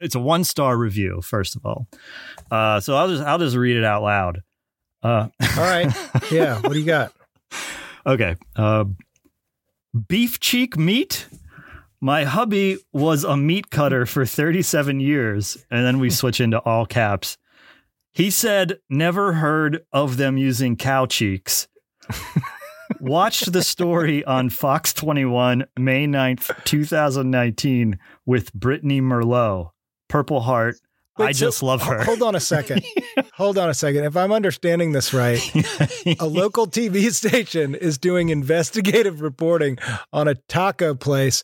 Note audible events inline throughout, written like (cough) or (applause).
it's a one star review. First of all, uh, so I'll just I'll just read it out loud. Uh, All right. (laughs) Yeah. What do you got? okay, uh, beef cheek meat. My hubby was a meat cutter for 37 years, and then we switch into all caps. He said, never heard of them using cow cheeks. (laughs) Watched the story on Fox 21, May 9th, 2019, with Brittany Merlot. Purple Heart. Wait, I so- just love her. Hold on a second. (laughs) Hold on a second. If I'm understanding this right, (laughs) a local TV station is doing investigative reporting on a taco place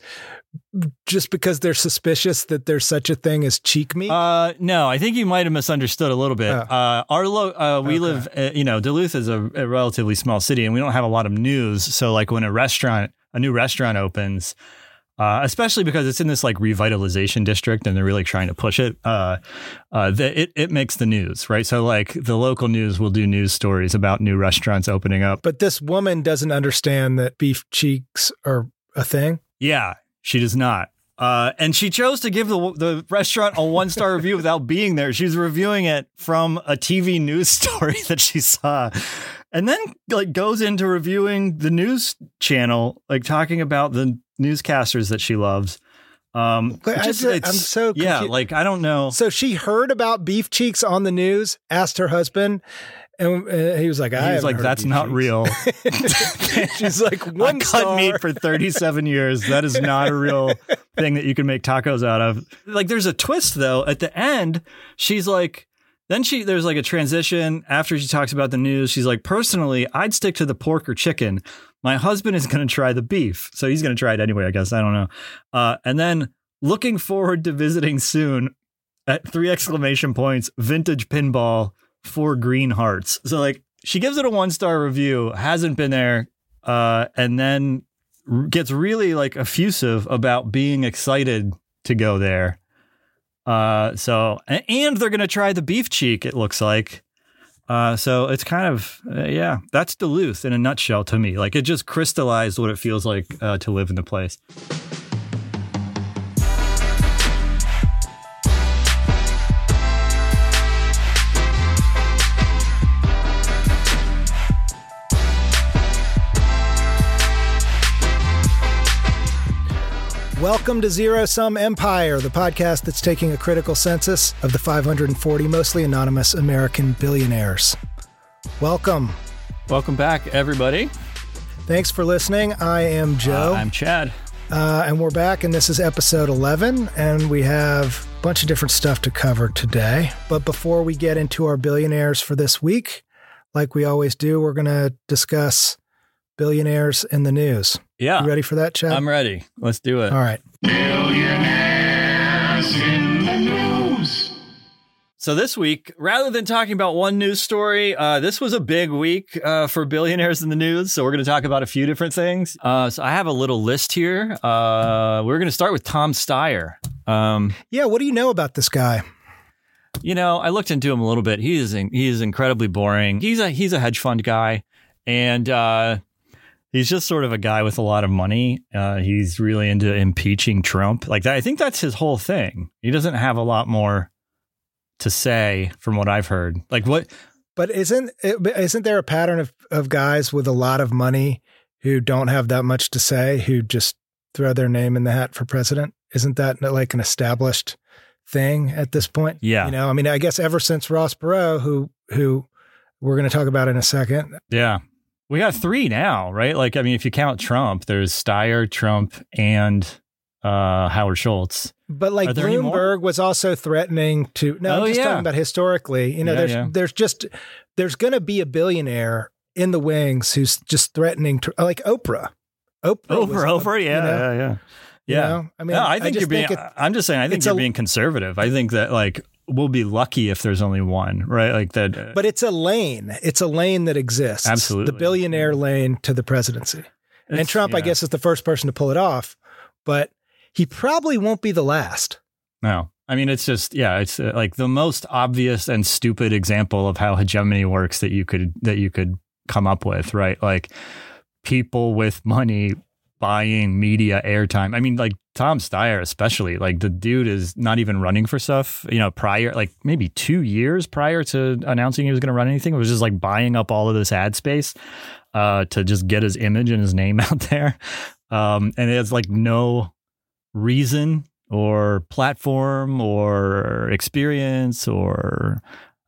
just because they're suspicious that there's such a thing as cheek meat. Uh, no, I think you might have misunderstood a little bit. Oh. Uh, our lo- uh, we Okay. live, uh, you know, Duluth is a, a relatively small city, and we don't have a lot of news. So, like when a restaurant, a new restaurant opens, uh, especially because it's in this like revitalization district, and they're really trying to push it. Uh, uh, the, it it makes the news, right? So, like the local news will do news stories about new restaurants opening up. but this woman doesn't understand that beef cheeks are a thing. Yeah, she does not. Uh, and she chose to give the the restaurant a one star (laughs) review without being there. She's reviewing it from a TV news story (laughs) that she saw, and then like goes into reviewing the news channel, like talking about the newscasters that she loves. Um, it I just, I'm so yeah, like I don't know. So she heard about beef cheeks on the news, asked her husband, and uh, he was like, "I He was like, "That's not cheeks." real." (laughs) She's like, (laughs) I "One cut star." meat for 37 years. That is not a real (laughs) thing that you can make tacos out of. Like there's a twist though. At the end, she's like then she there's like a transition after she talks about the news. She's like, "Personally, I'd stick to the pork or chicken. My husband is going to try the beef. So he's going to try it anyway, I guess. I don't know." Uh, and then looking forward to visiting soon at three exclamation points, vintage pinball, four green hearts. So like she gives it a one star review, hasn't been there, uh, and then gets really like effusive about being excited to go there. Uh, so and they're gonna try the beef cheek. It looks like. Uh, so it's kind of uh, yeah, that's Duluth in a nutshell to me. Like it just crystallized what it feels like uh, to live in the place. Welcome to Zero Sum Empire, the podcast that's taking a critical census of the 540 mostly anonymous American billionaires. Welcome. Welcome back, everybody. Thanks for listening. I am Joe, Uh, I'm Chad. uh, and we're back, and this is episode 11, and we have a bunch of different stuff to cover today. But before we get into our billionaires for this week, like we always do, we're going to discuss billionaires in the news. Yeah, You ready for that, Chad? I'm ready. Let's do it. All right. Billionaires in the news. So this week, rather than talking about one news story, uh, this was a big week uh, for billionaires in the news. So we're going to talk about a few different things. Uh, so I have a little list here. Uh, we're going to start with Tom Steyer. Um, Yeah, what do you know about this guy? you know, I looked into him a little bit. He is in, he is incredibly boring. He's a he's a hedge fund guy, and uh, he's just sort of a guy with a lot of money. Uh, he's really into impeaching Trump. Like that, I think that's his whole thing. He doesn't have a lot more to say, from what I've heard. Like what But isn't isn't there a pattern of, of guys with a lot of money who don't have that much to say who just throw their name in the hat for president? Isn't that like an established thing at this point? Yeah. You know, I mean, I guess ever since Ross Perot, who who we're going to talk about in a second. Yeah. We got three now, right? Like, I mean, if you count Trump, there's Steyer, Trump, and uh, Howard Schultz. But like Are there any more? Bloomberg was also threatening to. No, Oh, I'm just yeah. talking about historically. You know, Yeah, there's yeah. there's just there's going to be a billionaire in the wings who's just threatening to like Oprah. Oprah, was- Over, over, you yeah, know? yeah, yeah. You know? I mean, no, I think just you're being. think it- I'm just saying. I think you're a- being conservative. I think that like we'll be lucky if there's only one, right? Like that. uh, but it's a lane. It's a lane that exists. Absolutely. the billionaire lane to the presidency. And it's- Trump, I guess, is the first person to pull it off, but he probably won't be the last. No, I mean it's just yeah, it's uh, like the most obvious and stupid example of how hegemony works that you could that you could come up with, right? Like people with money buying media airtime. I mean, like Tom Steyer, especially, like the dude is not even running for stuff, you know, prior, like maybe two years prior to announcing he was going to run anything. It was just like buying up all of this ad space uh, to just get his image and his name (laughs) out there. Um, and it has like no reason or platform or experience or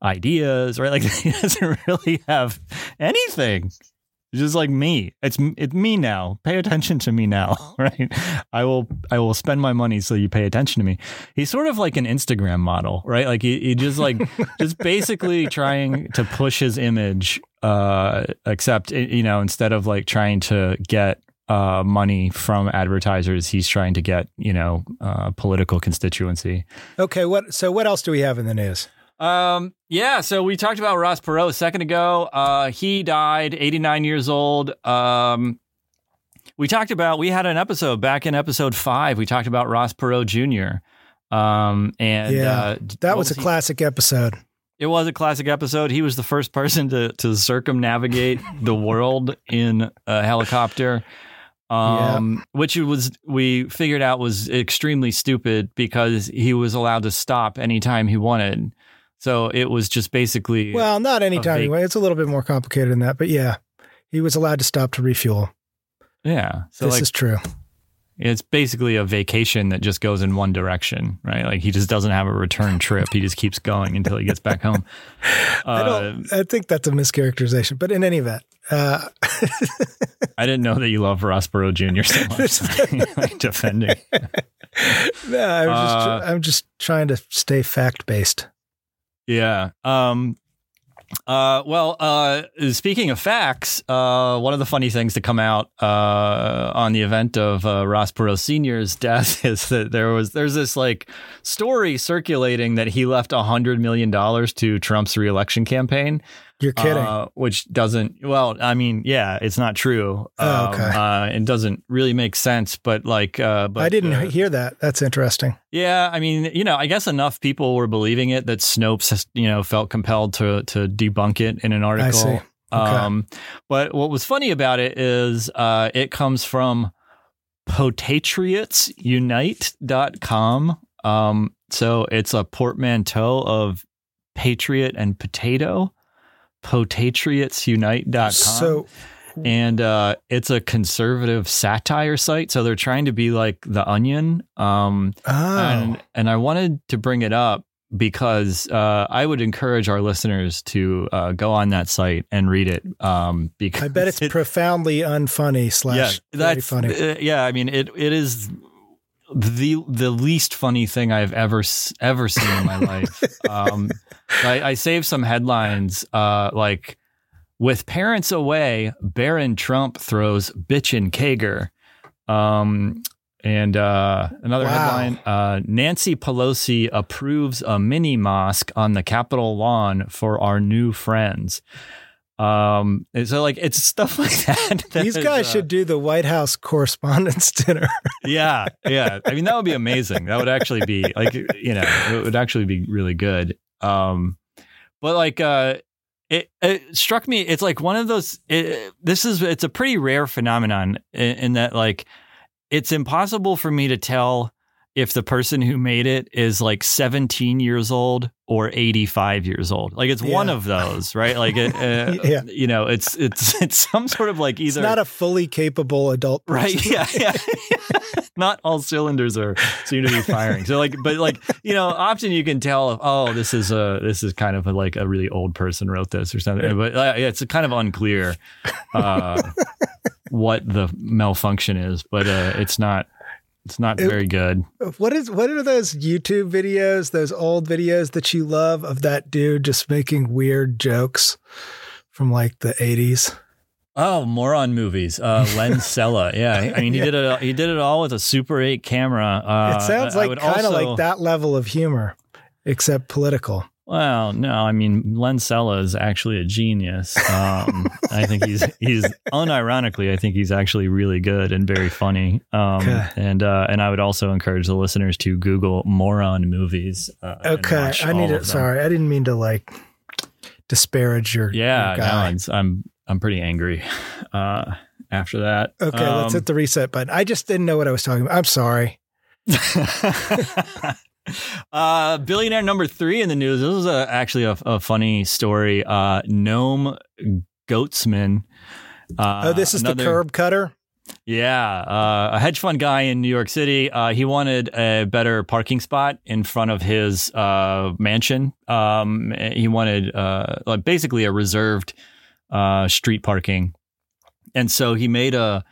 ideas, right? Like (laughs) he doesn't really have anything. It's just like me. It's it's me now. Pay attention to me now, (laughs) right? I will I will spend my money so you pay attention to me. He's sort of like an Instagram model, right? Like he, he just like (laughs) just basically trying to push his image uh except you know instead of like trying to get uh, money from advertisers. He's trying to get, you know, uh, political constituency. Okay, what? So what else do we have in the news? Um, yeah, so we talked about Ross Perot a second ago. Uh, he died, 89 years old. Um, we talked about, we had an episode back in episode five. We talked about Ross Perot Jr. Um, and Yeah, uh, That what was a he- classic episode. It was a classic episode. He was the first person to to circumnavigate the world in a helicopter. Um, which it was we figured out was extremely stupid because he was allowed to stop anytime he wanted. So it was just basically Well, not anytime anyway. It's a little bit more complicated than that, but yeah, he was allowed to stop to refuel. yeah. So this like is true. it's basically a vacation that just goes in one direction, right? Like he just doesn't have a return trip. He just keeps going until he gets back home. (laughs) I Uh, don't. I think that's a mischaracterization, but in any event, uh, (laughs) I didn't know that you love Ross Jr. so (laughs) much. Like defending. no, I'm just. Uh, I'm just trying to stay fact based. Yeah. Um, uh, well, uh, speaking of facts, uh, one of the funny things to come out uh, on the event of uh, Ross Perot Sr.'s death is that there was there's this like story circulating that he left hundred million dollars to Trump's reelection campaign. You're kidding. Uh, which doesn't, well, I mean, yeah, it's not true. Oh, okay. Um, uh, it doesn't really make sense, but like, uh, but I didn't uh, hear that. That's interesting. yeah, I mean, you know, I guess enough people were believing it that Snopes, you know, felt compelled to to debunk it in an article. I see. Okay. Um, but what was funny about it is uh, it comes from potatriotsunite.com. Um, so it's a portmanteau of patriot and potato. Potatriotsunite.com So and uh, it's a conservative satire site. So they're trying to be like the Onion. Um, Oh, and and I wanted to bring it up because uh, I would encourage our listeners to uh, go on that site and read it. Um, because (laughs) I bet it's it- profoundly unfunny yeah, slash very that's funny. uh, yeah. I mean, it it is the the least funny thing I've ever ever seen in my life. (laughs) Um, I, I saved some headlines uh, like with parents away, Barron Trump throws bitchin' Kager. Um, and uh, another Wow. headline: uh, Nancy Pelosi approves a mini mosque on the Capitol lawn for our new friends. Um, so like it's stuff (laughs) like that. that These is, guys uh, should do the White House Correspondents' (laughs) Dinner. yeah, yeah. I mean, that would be amazing. That would actually be like, you know, it would actually be really good. Um, but like, uh, it, it struck me. It's like one of those. It, this is it's a pretty rare phenomenon in, in that like it's impossible for me to tell if the person who made it is like 17 years old or 85 years old. Like it's one of those, right? Like, it, (laughs) uh, Yeah. you know, it's it's (laughs) it's some sort of like It's either not a fully capable adult (laughs) person. Right. Yeah. Yeah. Not all cylinders are seem to be firing. So like, but like, you know, often you can tell, oh, this is a this is kind of a, like a really old person wrote this or something. But uh, yeah, it's kind of unclear uh, what the malfunction is. But uh, it's not it's not It- very good. What is what are those YouTube videos, those old videos that you love of that dude just making weird jokes from like the 80s? Oh, moron movies. Uh, (laughs) Len Cella. Yeah, I mean, he Yeah. did it. He did it all with a Super 8 camera. Uh, it sounds I- I like kind of also- like that level of humor, except political. Well, no, I mean Len Cella is actually a genius. Um, I think he's (laughs) he's unironically, I think he's actually really good and very funny. Um, Okay. and uh, and I would also encourage the listeners to Google moron movies. Uh, Okay, I need it. Sorry, I didn't mean to like disparage your Yeah, your guy. no, I'm I'm pretty angry. Uh, after that. Okay, let's Um, hit the reset button. I just didn't know what I was talking about. I'm sorry. (laughs) uh, billionaire number three in the news. This is a, actually a, a funny story. Uh, Noam Gottesman. Uh, oh, this is the curb cutter. Yeah, uh, a hedge fund guy in New York City. Uh, he wanted a better parking spot in front of his uh, mansion. Um, he wanted uh, like basically a reserved uh, street parking, and so he made a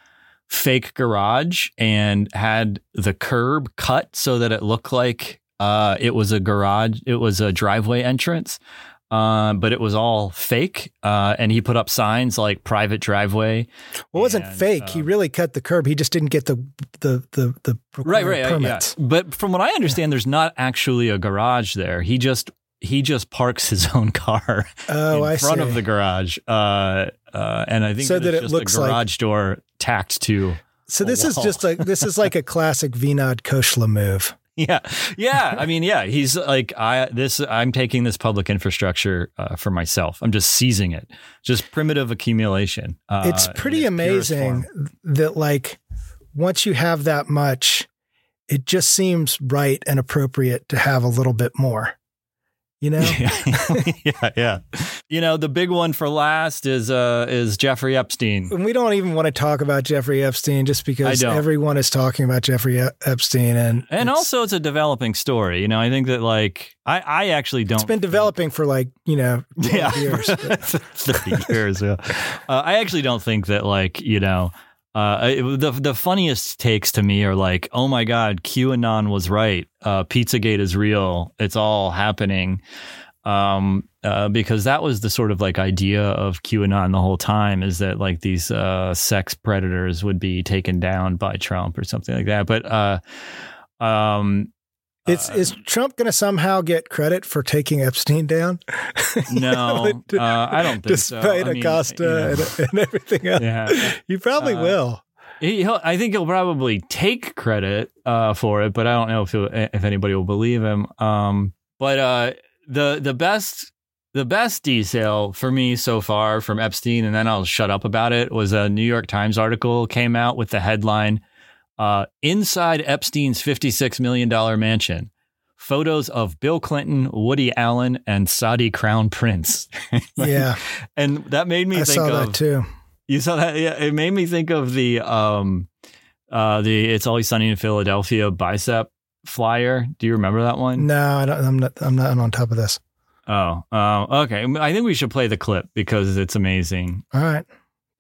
fake garage and had the curb cut so that it looked like uh, it was a garage. It was a driveway entrance. Uh, but it was all fake, uh, and he put up signs like "private driveway." Well, it wasn't And, fake. he uh, really cut the curb. He just didn't get the the the the right, right, uh, yeah. But from what I understand, there's not actually a garage there. He just he just parks his own car Oh, in I front see. of the garage, uh, uh, and I think So that, it just looks a like- garage door tacked to. so this is just like this is like a (laughs) classic Vinod Khosla move. (laughs) Yeah, yeah. I mean, yeah. He's like, I this. I'm taking this public infrastructure uh, for myself. I'm just seizing it. Just primitive accumulation. Uh, it's pretty its amazing that like once you have that much, it just seems right and appropriate to have a little bit more. You know? (laughs) (laughs) yeah, yeah. You know, the big one for last is uh is Jeffrey Epstein. And we don't even want to talk about Jeffrey Epstein just because everyone is talking about Jeffrey Ep- Epstein and And it's- also, it's a developing story. You know, I think that like I, I actually don't. it's been developing for like, you know, yeah, (laughs) years. thirty years. Yeah. Uh, I actually don't think that like you know. Uh, it- the the funniest takes to me are like, oh my god, QAnon was right. Uh, Pizzagate is real. It's all happening. Um, uh, because that was the sort of like idea of QAnon the whole time is that like these uh, sex predators would be taken down by Trump or something like that. But uh, um, It's uh, is Trump going to somehow get credit for taking Epstein down? (laughs) no, (laughs) uh, I don't think so. Despite I mean, Acosta you know. and, and everything else, Yeah. (laughs) he probably Uh, will. He, he'll, I think he'll probably take credit uh, for it, but I don't know if if anybody will believe him. Um, but uh, the the best the best detail for me so far from Epstein, and then I'll shut up about it, was a New York Times article came out with the headline uh, "Inside Epstein's fifty six million dollar mansion." Photos of Bill Clinton, Woody Allen, and Saudi Crown Prince. (laughs) Like, yeah, and that made me I think saw of that too. you saw that? Yeah, it made me think of the um, uh, the "It's Always Sunny in Philadelphia" bicep flyer. Do you remember that one? No, I don't, I'm not. I'm not on top of this. Oh, uh, okay. I think we should play the clip because it's amazing. All right,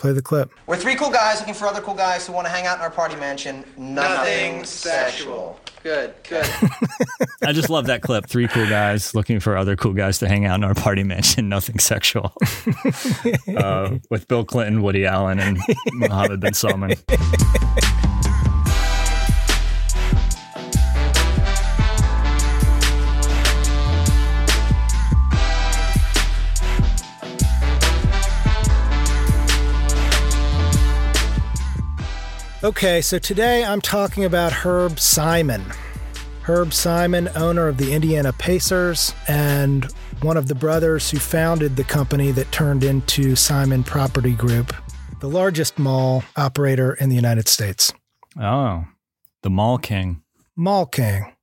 play the clip. We're three cool guys looking for other cool guys who want to hang out in our party mansion. Nothing, sexual. Good, good. (laughs) I just love that clip. Three cool guys looking for other cool guys to hang out in our party mansion. (laughs) Nothing sexual. (laughs) uh, with Bill Clinton, Woody Allen, and Mohammed bin Salman. Okay, so today I'm talking about Herb Simon. Herb Simon, owner of the Indiana Pacers and one of the brothers who founded the company that turned into Simon Property Group, the largest mall operator in the United States. Oh, the Mall King. Mall King.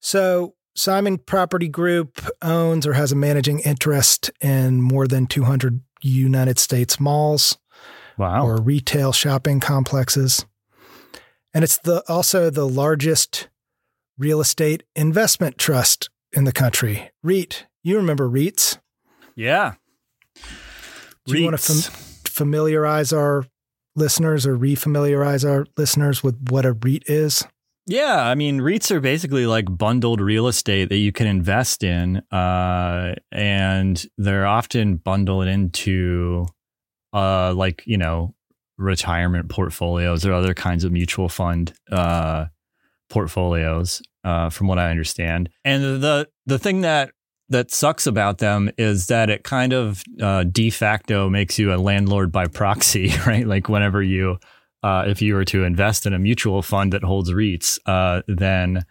So, Simon Property Group owns or has a managing interest in more than 200 United States malls Wow. or retail shopping complexes. And it's the also the largest real estate investment trust in the country. REIT. You remember REITs? yeah. Do you want to fam- familiarize our listeners or refamiliarize our listeners with what a REIT is? Yeah, I mean, REITs are basically like bundled real estate that you can invest in, uh, and they're often bundled into, uh, like you know, retirement portfolios or other kinds of mutual fund uh, portfolios, uh, from what I understand. And the the thing that that sucks about them is that it kind of uh, de facto makes you a landlord by proxy, (laughs) right? Like whenever you uh, if you were to invest in a mutual fund that holds REITs, uh, then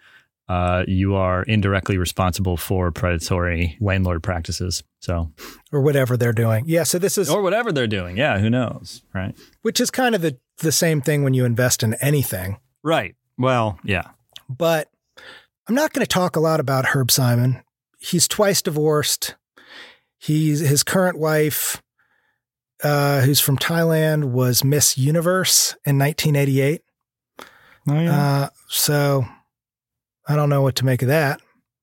uh, you are indirectly responsible for predatory landlord practices. So, or whatever they're doing. Yeah. So this is, or whatever they're doing. Yeah. Who knows? Right. which is kind of the, the same thing when you invest in anything. Right. Well, yeah. But I'm not going to talk a lot about Herb Simon. He's twice divorced. He's his current wife, uh, who's from Thailand, was Miss Universe in 1988. Oh, Uh, so I don't know what to make of that.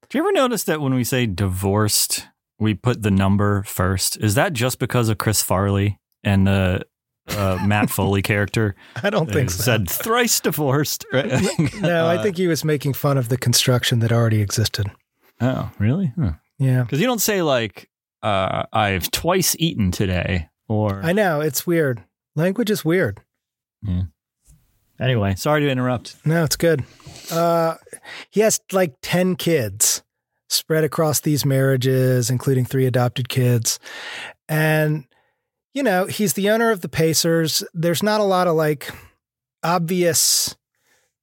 Do you ever notice that when we say divorced, we put the number first? Is that just because of Chris Farley and the uh, Matt Foley (laughs) character? I don't think so. Said thrice divorced. (laughs) no, I Uh, think he was making fun of the construction that already existed. Oh, really? Yeah. Because you don't say like uh, I've twice eaten today, or I know. It's weird. Language is weird. Anyway. Sorry to interrupt. No, it's good. Uh, he has like 10 kids spread across these marriages, including three adopted kids. And, you know, he's the owner of the Pacers. There's not a lot of like obvious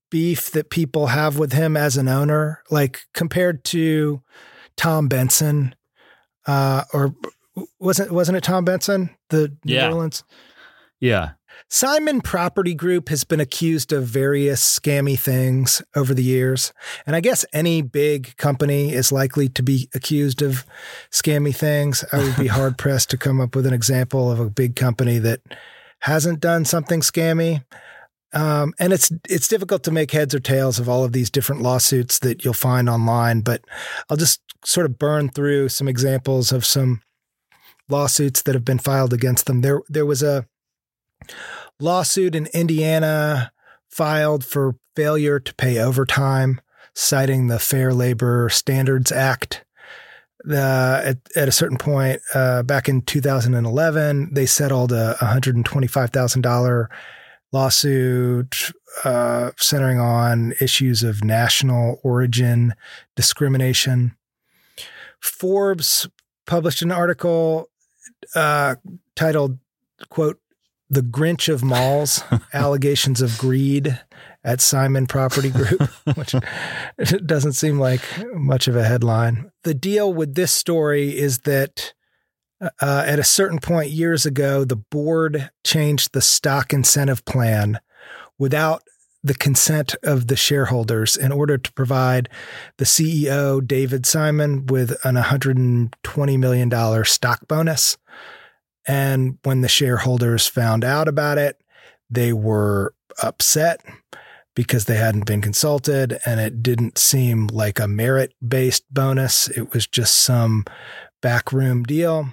beef that people have with him as an owner, like compared to Tom Benson, uh, or wasn't wasn't it Tom Benson, the New Yeah. Orleans? Yeah. Simon Property Group has been accused of various scammy things over the years. And I guess any big company is likely to be accused of scammy things. I would be (laughs) hard pressed to come up with an example of a big company that hasn't done something scammy. Um, and it's it's difficult to make heads or tails of all of these different lawsuits that you'll find online, but I'll just sort of burn through some examples of some lawsuits that have been filed against them. There there was a lawsuit in Indiana filed for failure to pay overtime, citing the Fair Labor Standards Act. Uh, at, at a certain point, uh, back in 2011, they settled a $125,000 lawsuit uh, centering on issues of national origin discrimination. Forbes published an article uh, titled, quote, the Grinch of Malls, (laughs) allegations of greed at Simon Property Group, (laughs) which doesn't seem like much of a headline. The deal with this story is that uh, at a certain point years ago, the board changed the stock incentive plan without the consent of the shareholders in order to provide the CEO, David Simon, with an $120 million stock bonus. And when the shareholders found out about it, they were upset because they hadn't been consulted and it didn't seem like a merit based bonus. It was just some backroom deal.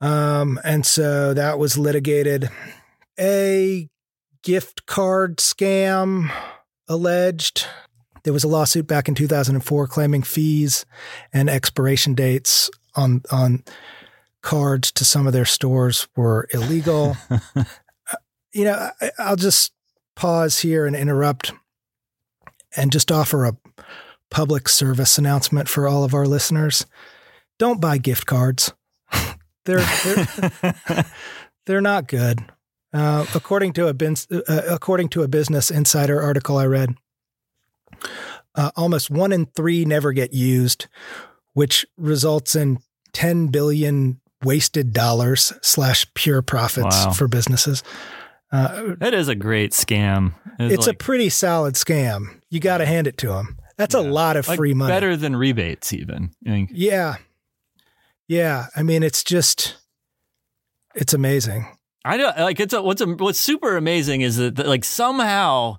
Um, and so that was litigated. A gift card scam alleged. There was a lawsuit back in 2004 claiming fees and expiration dates on on cards to some of their stores were illegal. (laughs) you know, I, I'll just pause here and interrupt and just offer a public service announcement for all of our listeners. Don't buy gift cards. (laughs) they're they're, (laughs) they're not good. Uh, according to a bin, uh, according to a Business Insider article I read, uh, almost one in three never get used, which results in 10 billion wasted dollars slash pure profits Wow. for businesses. Uh, That is a great scam. it's a pretty solid scam. You got to hand it to them. That's a lot of like free money. Better than rebates, even. I. Yeah. Yeah. I mean, it's just, it's amazing. I don't like it's a, what's a, what's super amazing is that, that like somehow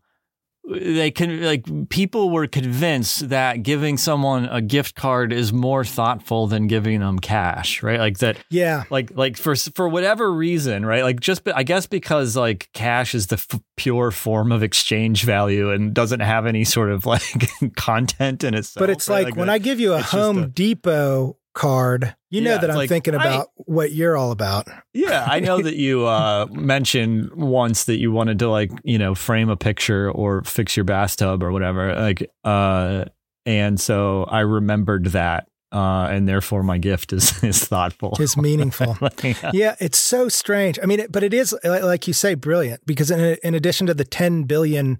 they can like people were convinced that giving someone a gift card is more thoughtful than giving them cash, right? Like that Yeah. like like for for whatever reason, right? Like just I guess because like cash is the f- pure form of exchange value and doesn't have any sort of like (laughs) content in itself. But it's right? like, when that- I give you a Home a- Depot card, you know Yeah, that I'm like, thinking I- about what you're all about. Yeah, I know that you (laughs) uh, mentioned once that you wanted to like you know frame a picture or fix your bathtub or whatever. Like, uh, and so I remembered that, uh, and therefore my gift is (laughs) is thoughtful. It's meaningful. (laughs) yeah. Yeah, it's so strange. I mean, it, but it is like you say, brilliant because in in addition to the 10 billion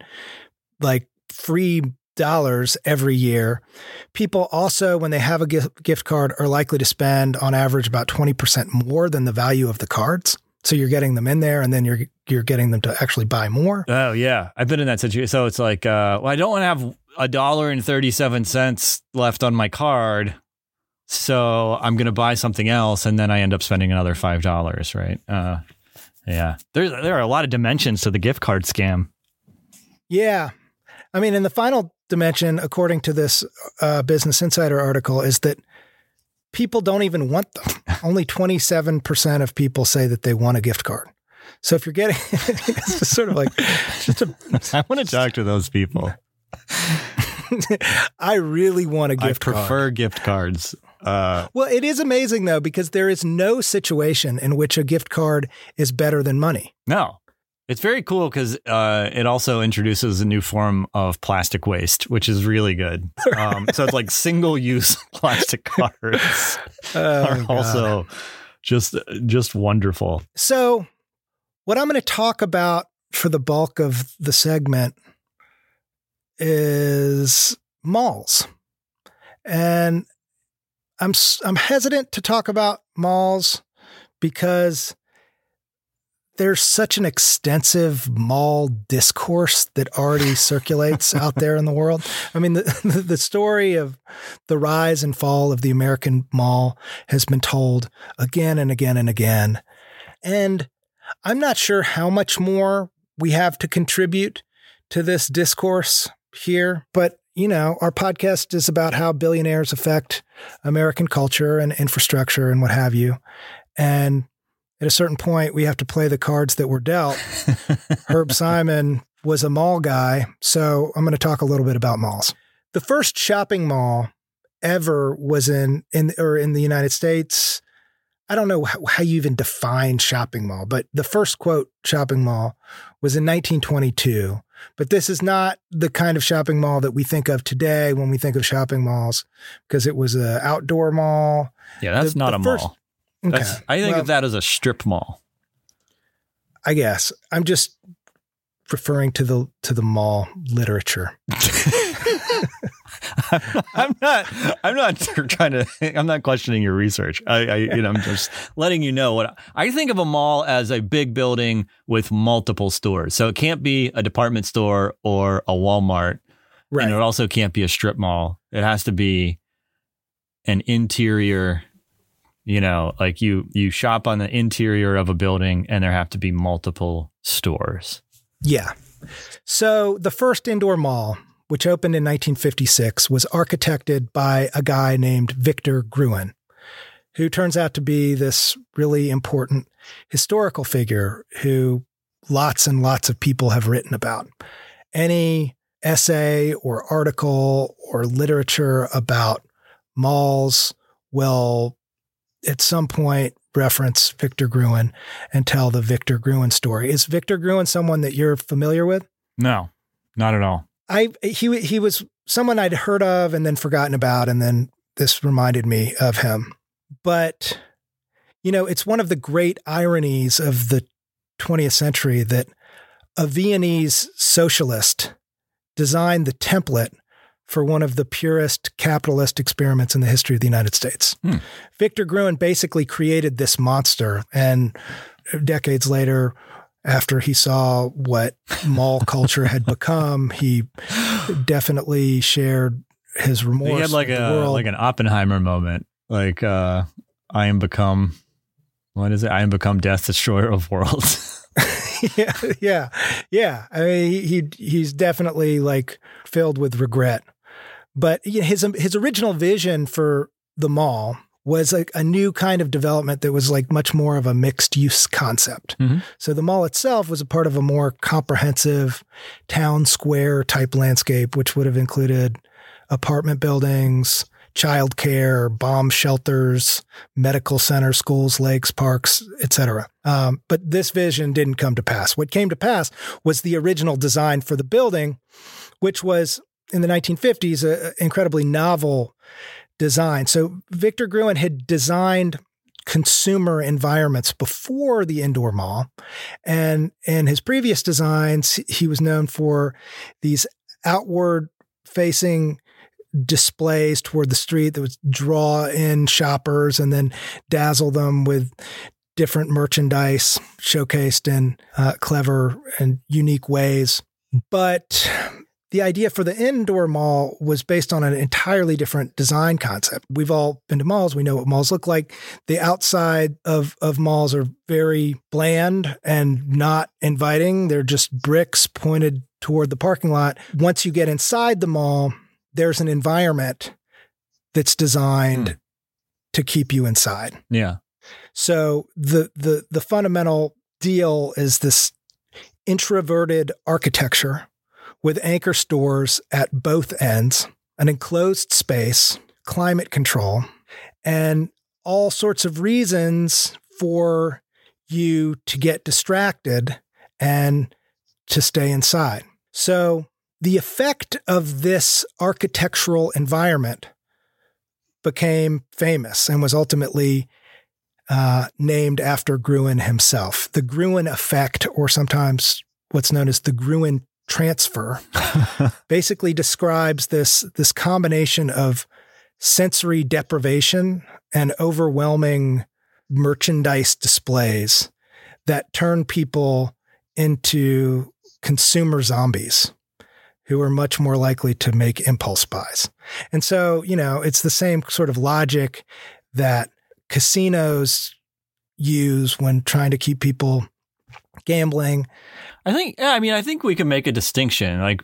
like free dollars every year. People also, when they have a gift gift card, are likely to spend on average about 20% more than the value of the cards. So you're getting them in there and then you're you're getting them to actually buy more. Oh yeah, I've been in that situation. So it's like, uh, well, I don't want to have a dollar and thirty seven cents left on my card, so I'm going to buy something else, and then I end up spending another five dollars. Right? Uh, yeah, there's there are a lot of dimensions to the gift card scam. Yeah. I mean, and the final dimension, according to this uh, Business Insider article, is that people don't even want them. (laughs) Only 27% of people say that they want a gift card. So if you're getting, (laughs) it's sort of like, just a, (laughs) I want to talk to those people. I really want a gift card. I prefer card. gift cards. Uh, Well, it is amazing though, because there is no situation in which a gift card is better than money. no, it's very cool because uh, it also introduces a new form of plastic waste, which is really good. (laughs) Um, so it's like single use (laughs) plastic cards (laughs) Oh, are God. also just just wonderful. So, what I'm going to talk about for the bulk of the segment is malls. And I'm I'm hesitant to talk about malls because there's such an extensive mall discourse that already (laughs) circulates out there in the world. I mean, the, the story of the rise and fall of the American mall has been told again and again and again. And I'm not sure how much more we have to contribute to this discourse here, but you know, our podcast is about how billionaires affect American culture and infrastructure and what have you. And at a certain point, we have to play the cards that were dealt. (laughs) Herb Simon was a mall guy, so I'm going to talk a little bit about malls. The first shopping mall ever was in in or in the United States. I don't know how, how you even define shopping mall, but the first quote shopping mall was in 1922. But this is not the kind of shopping mall that we think of today when we think of shopping malls, because it was an outdoor mall. Yeah, that's The- not the a first- mall. Okay. That's, I think Well, of that as a strip mall. I guess I'm just referring to the to the mall literature. (laughs) I'm not. I'm not (laughs) trying to. I'm not questioning your research. I, I, you know, I'm just letting you know what I think of a mall as a big building with multiple stores. So it can't be a department store or a Walmart, Right. and it also can't be a strip mall. It has to be an interior. You know, like you you shop on the interior of a building, and there have to be multiple stores. Yeah. So the first indoor mall, which opened in 1956, was architected by a guy named Victor Gruen, who turns out to be this really important historical figure who lots and lots of people have written about. Any essay or article or literature about malls will at some point reference Victor Gruen and tell the Victor Gruen story. Is Victor Gruen someone that you're familiar with? No, not at all. I he he was someone I'd heard of and then forgotten about, and then this reminded me of him. But you know, it's one of the great ironies of the 20th century that a Viennese socialist designed the template for one of the purest capitalist experiments in the history of the United States. Hmm. Victor Gruen basically created this monster, and decades later, after he saw what mall (laughs) culture had become, he definitely shared his remorse. He had like a world. like an Oppenheimer moment. Like uh I am become what is it? I am become death destroyer of worlds. (laughs) (laughs) yeah, yeah, yeah. I mean, he, he he's definitely like filled with regret. But you know, his his original vision for the mall was like a new kind of development that was like much more of a mixed use concept. Mhm. So the mall itself was a part of a more comprehensive town square type landscape, which would have included apartment buildings, childcare, bomb shelters, medical centers, schools, lakes, parks, etc. Um, but this vision didn't come to pass. What came to pass was the original design for the building, which was in the 1950s an incredibly novel design. So Victor Gruen had designed consumer environments before the indoor mall. And in his previous designs, he was known for these outward facing displays toward the street that would draw in shoppers and then dazzle them with different merchandise showcased in uh, clever and unique ways. But the idea for the indoor mall was based on an entirely different design concept. We've all been to malls. We know what malls look like. The outside of, of malls are very bland and not inviting. They're just bricks pointed toward the parking lot. Once you get inside the mall, there's an environment that's designed Hmm. to keep you inside. Yeah. So the the the fundamental deal is this introverted architecture with anchor stores at both ends, an enclosed space, climate control, and all sorts of reasons for you to get distracted and to stay inside. So the effect of this architectural environment became famous and was ultimately uh, named after Gruen himself. The Gruen effect, or sometimes what's known as the Gruen transfer, (laughs) basically describes this, this combination of sensory deprivation and overwhelming merchandise displays that turn people into consumer zombies who are much more likely to make impulse buys. And so, you know, it's the same sort of logic that casinos use when trying to keep people gambling. I think, yeah, I mean, I think we can make a distinction. Like,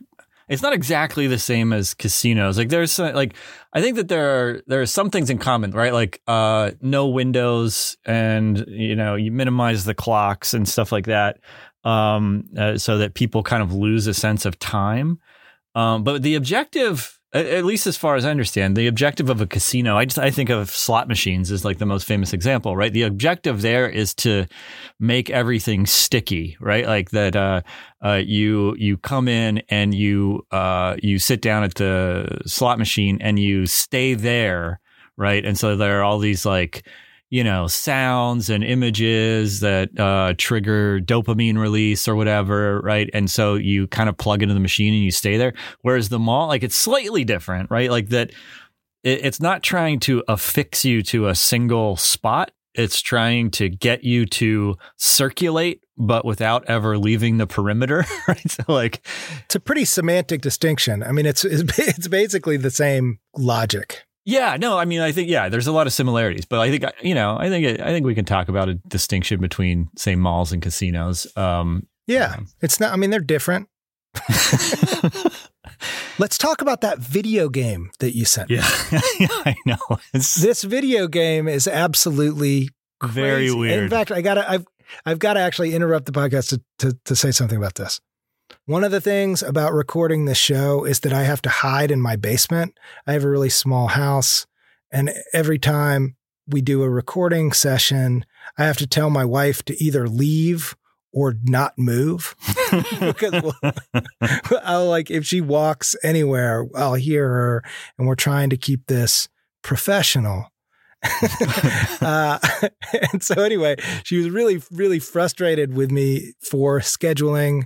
it's not exactly the same as casinos. Like, there's like, I think that there are there are some things in common, right? Like, uh, no windows, and you know, you minimize the clocks and stuff like that, um, uh, so that people kind of lose a sense of time. Um, but the objective, at, least as far as I understand, the objective of a casino, I just I think of slot machines as like the most famous example, right? The objective there is to make everything sticky, right? Like that, uh, uh, you you come in and you uh, you sit down at the slot machine and you stay there, right? And so there are all these like you know sounds and images that uh, trigger dopamine release or whatever, right? And so you kind of plug into the machine and you stay there. Whereas the mall, like it's slightly different, right? Like that, it, it's not trying to affix you to a single spot. It's trying to get you to circulate, but without ever leaving the perimeter, (laughs) right? So, like, It's a pretty semantic distinction. I mean, it's it's, (laughs) it's basically the same logic. Yeah, no, I mean, I think yeah, there's a lot of similarities, but I think uh, you know, I think uh, I think we can talk about a distinction between say malls and casinos. Um, Yeah, um, it's not. I mean, they're different. (laughs) Let's talk about that video game that you sent. me. yeah, (laughs) I know it's This video game is absolutely very weird. In fact, I gotta I've I've got to actually interrupt the podcast to, to to say something about this. One of the things about recording this show is that I have to hide in my basement. I have a really small house, and every time we do a recording session, I have to tell my wife to either leave or not move (laughs) because (laughs) I'll like if she walks anywhere, I'll hear her, and we're trying to keep this professional. (laughs) uh, and so anyway, she was really, really frustrated with me for scheduling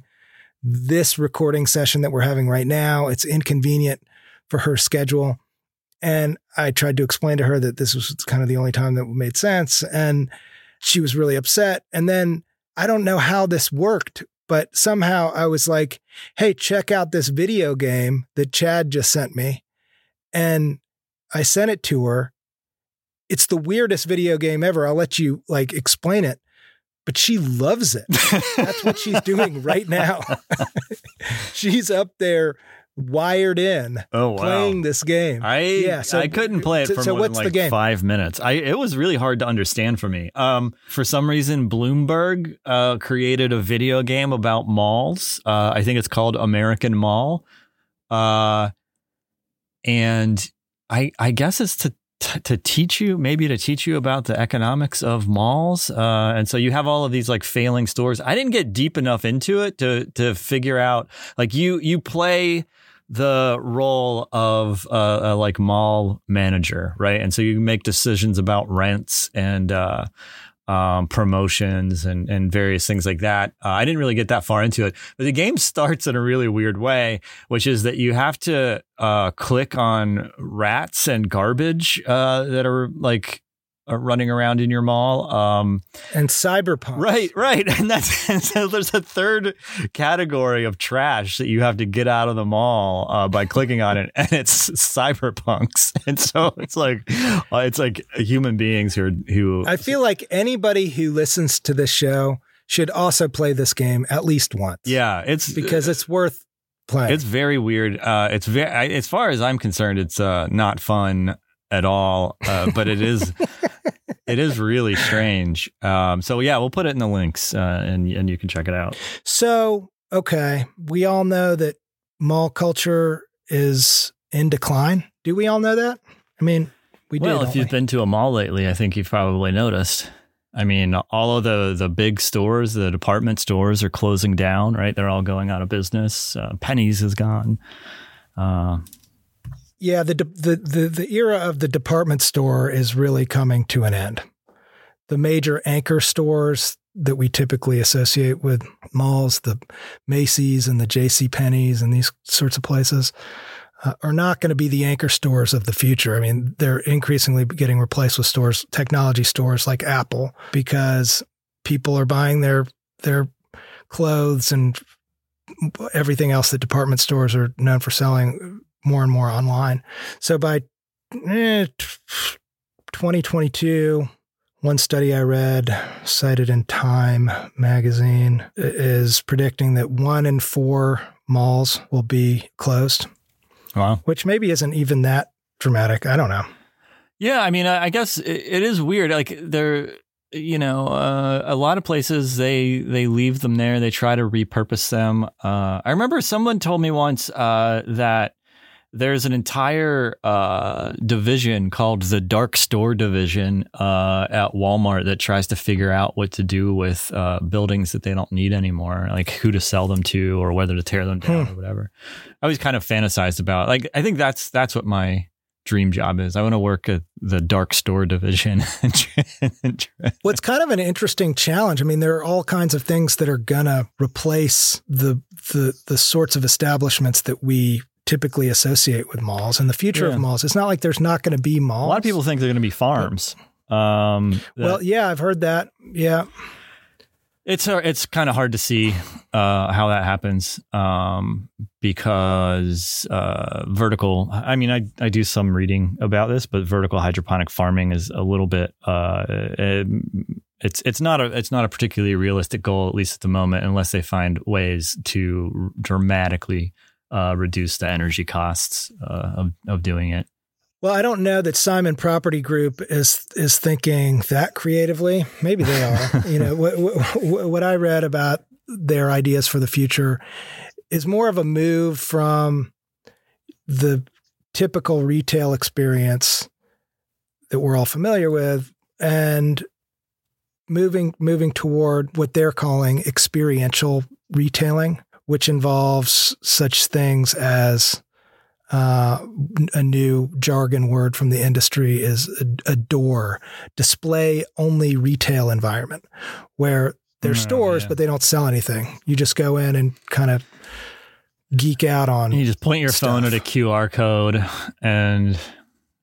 this recording session that we're having right now. It's inconvenient for her schedule. And I tried to explain to her that this was kind of the only time that made sense. And she was really upset. And then I don't know how this worked, but somehow I was like, hey, check out this video game that Chad just sent me. And I sent it to her. It's the weirdest video game ever. I'll let you like explain it, but she loves it. That's what she's doing right now. (laughs) she's up there wired in oh wow. playing this game. I Yeah, so- I couldn't play it for so more what's than the like game? five minutes. I it was really hard to understand for me. Um, for some reason, Bloomberg uh, created a video game about malls. Uh, I think it's called American Mall. Uh, and I I guess it's to to teach you maybe to teach you about the economics of malls. Uh, and so you have all of these like failing stores. I didn't get deep enough into it to to figure out like you you play the role of a like mall manager, right? And so you make decisions about rents and uh, um, promotions and and various things like that. Uh, I didn't really get that far into it, but the game (laughs) starts in a really weird way, which is that you have to uh, click on rats and garbage uh, that are like uh, running around in your mall. Um, And cyberpunk. Right, right. (laughs) And that's and so there's a third category of trash that you have to get out of the mall uh, by clicking on it, (laughs) and it's cyberpunks. (laughs) And so it's like uh, it's like human beings who are, who I feel like anybody who listens to this show should also play this game at least once. yeah, it's Because it's worth playing. it's very weird. Uh, it's very as far as I'm concerned, it's uh, not fun at all. Uh, but it is (laughs) it is really strange. Um, so yeah, we'll put it in the links, uh, and and you can check it out. So, okay, we all know that mall culture is in decline. Do we all know that? I mean, we do. well, if you've we? been to a mall lately, I think you've probably noticed. I mean, all of the the big stores, the department stores, are closing down. Right, they're all going out of business. Uh, Penney's is gone. Yeah, the, de- the the the era of the department store is really coming to an end. The major anchor stores that we typically associate with malls, the Macy's and the J.C. Penney's and these sorts of places, uh, are not going to be the anchor stores of the future. I mean, they're increasingly getting replaced with stores, technology stores like Apple, because people are buying their their clothes and everything else that department stores are known for selling more and more online. So by eh, 2022, one study I read, cited in Time magazine, is predicting that one in four malls will be closed, wow. which maybe isn't even that dramatic. I don't know. Yeah, I mean, I I guess it, it is weird. Like there, you know, uh, a lot of places they they leave them there. They try to repurpose them. Uh, I remember someone told me once uh, that there's an entire uh, division called the dark store division uh, at Walmart that tries to figure out what to do with uh, buildings that they don't need anymore, like who to sell them to or whether to tear them down or whatever. I always kind of fantasized about. Like I think that's that's what my dream job is. I want to work at the dark store division. (laughs) Well, it's kind of an interesting challenge. I mean, there are all kinds of things that are gonna replace the the the sorts of establishments that we typically associate with malls and the future Yeah. of malls. It's not like there's not going to be malls. a lot of people think they're going to be farms. Um, that- Well, yeah, I've heard that. Yeah. It's it's kind of hard to see uh, how that happens um, because uh, vertical. I mean, I I do some reading about this, but vertical hydroponic farming is a little bit. Uh, um, it's it's not a it's not a particularly realistic goal, at least at the moment, unless they find ways to dramatically uh, reduce the energy costs uh, of of doing it. Well, I don't know that Simon Property Group is is thinking that creatively. Maybe they are. (laughs) you know, what, what, what I read about their ideas for the future is more of a move from the typical retail experience that we're all familiar with and moving moving toward what they're calling experiential retailing, which involves such things as uh, a new jargon word from the industry is a, a door display only retail environment where there's Oh, stores yeah. but they don't sell anything you just go in and kind of geek out on You just point your phone at a QR code and,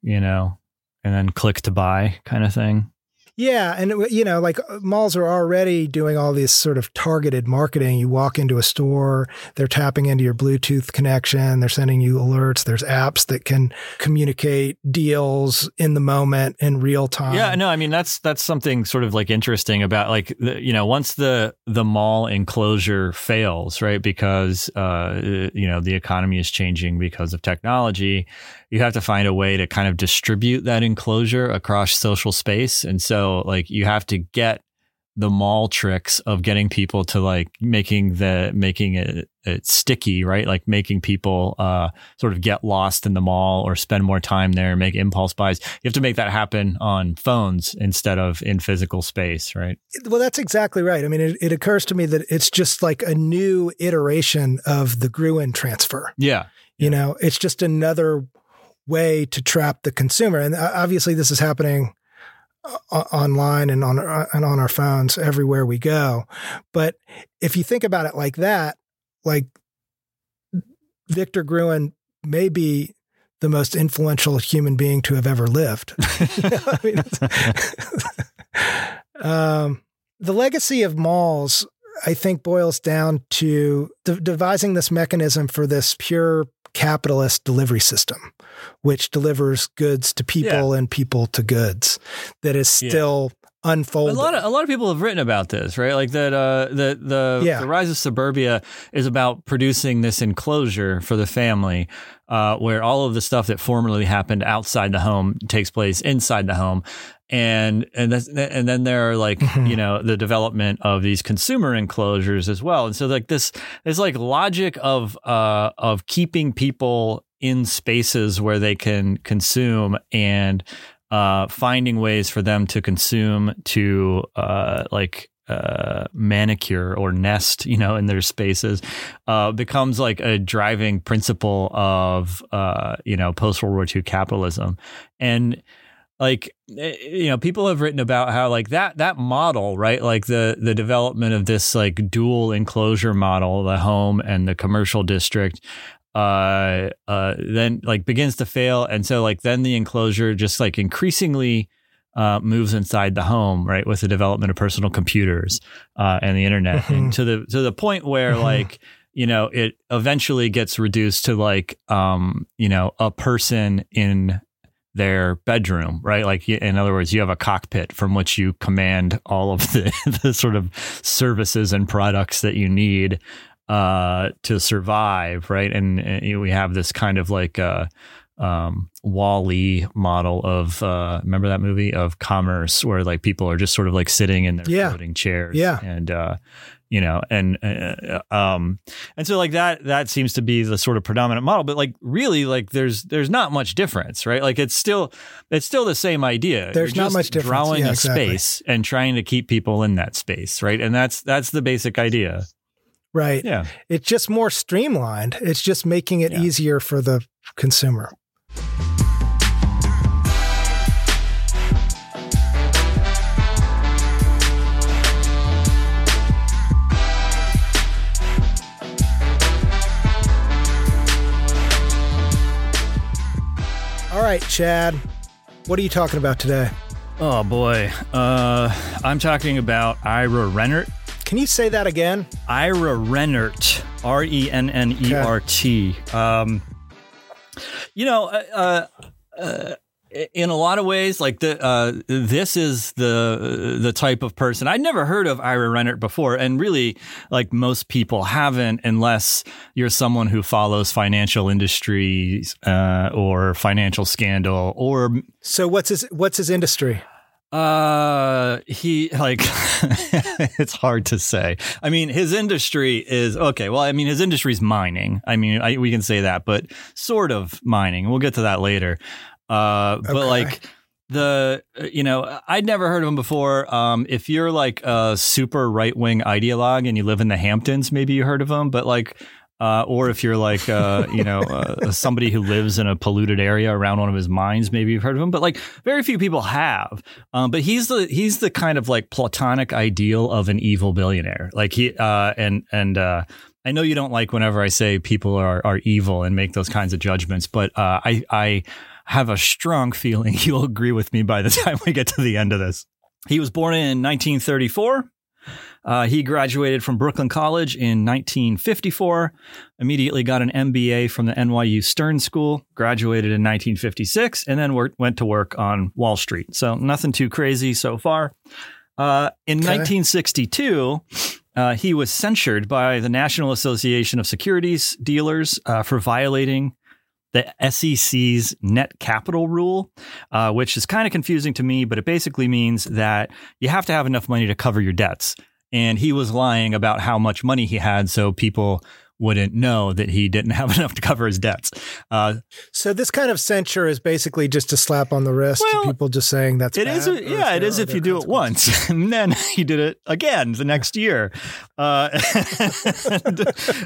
you know, and then click to buy kind of thing. Yeah, and you know, like uh, malls are already doing all this sort of targeted marketing. You walk into a store, they're tapping into your Bluetooth connection, they're sending you alerts. There's apps that can communicate deals in the moment in real time. Yeah, no, I mean that's that's something sort of like interesting about like the, you know once the the mall enclosure fails, right? Because uh you know the economy is changing because of technology, you have to find a way to kind of distribute that enclosure across social space, and so like you have to get the mall tricks of getting people to like making the making it, it sticky, right? Like making people uh, sort of get lost in the mall or spend more time there, make impulse buys. You have to make that happen on phones instead of in physical space, right? Well, that's exactly right. I mean, it, it occurs to me that it's just like a new iteration of the Gruen transfer. Yeah, You know, it's just another way to trap the consumer. And uh, obviously, this is happening online and on our, and on our phones everywhere we go. But if you think about it like that, like Victor Gruen may be the most influential human being to have ever lived. You (laughs) know, (laughs) I mean, it's- (laughs) um, the legacy of malls, I think, boils down to de- devising this mechanism for this pure capitalist delivery system, which delivers goods to people and people to goods, that is Yeah. Still A lot of a lot of people have written about this, right? Like that uh the the, Yeah. the rise of suburbia is about producing this enclosure for the family uh where all of the stuff that formerly happened outside the home takes place inside the home. And and that's, and then there are like Mhm. you know the development of these consumer enclosures as well. And so like this this like logic of uh of keeping people in spaces where they can consume and uh, finding ways for them to consume to uh, like uh, manicure or nest, you know, in their spaces, uh, becomes like a driving principle of uh, you know post World War II capitalism, and like eh, you know people have written about how like that that model right like the the development of this like dual enclosure model the home and the commercial district uh uh then like begins to fail and so like then the enclosure just like increasingly uh, moves inside the home, right, with the development of personal computers uh, and the internet, and to the to the point where Mhm. like you know it eventually gets reduced to like um you know a person in their bedroom, right? Like, in other words, you have a cockpit from which you command all of the, (laughs) the sort of services and products that you need uh, to survive, right? And, uh, you know, we have this kind of like uh, um, Wall-E model of uh, remember that movie of commerce, where like people are just sort of like sitting in their Yeah. floating chairs, Yeah. and uh, you know, and uh, um, and so like that that seems to be the sort of predominant model but like really like there's there's not much difference right like it's still it's still the same idea There's You're not much difference. drawing Yeah, a exactly. space and trying to keep people in that space right and that's that's the basic idea right. yeah It's just more streamlined. It's just making it Yeah. easier for the consumer. All right, Chad. What are you talking about today? oh boy uh i'm talking about ira rennert Can you say that again? Ira Rennert, R E N N E R T. Um, you know, uh, uh, in a lot of ways, like the uh, this is the the type of person I'd never heard of Ira Rennert before, and really, like most people haven't, unless you're someone who follows financial industries uh, or financial scandal or So what's his what's his industry? Uh, he like (laughs) it's hard to say. I mean, his industry is okay. Well, I mean, his industry is mining. I mean, I, we can say that, but sort of mining. We'll get to that later. Uh, but like the you know, I'd never heard of him before. Um, if you're like a super right wing ideologue and you live in the Hamptons, maybe you heard of him. But like. Uh, or if you're like, uh, you know, uh, somebody who lives in a polluted area around one of his mines, maybe you've heard of him. But like, very few people have. Um, but he's the he's the kind of like platonic ideal of an evil billionaire. Like he uh, and and uh, I know you don't like whenever I say people are are evil and make those kinds of judgments, but uh, I I have a strong feeling (laughs) you'll agree with me by the (laughs) time we get to the end of this. He was born in 1934. Uh, he graduated from Brooklyn College in 1954, immediately got an MBA from the NYU Stern School, graduated in 1956, and then worked, went to work on Wall Street. So nothing too crazy so far. Uh, in Okay. 1962, uh, he was censured by the National Association of Securities Dealers uh, for violating the SEC's net capital rule, uh, which is kind of confusing to me, but it basically means that you have to have enough money to cover your debts. And he was lying about how much money he had so people wouldn't know that he didn't (laughs) have enough to cover his debts. Uh, So this kind of censure is basically just a slap on the wrist Well, to people just saying that's It bad, is, or yeah, it is if you do it once, (laughs) and then he did it again the next year, uh, (laughs) and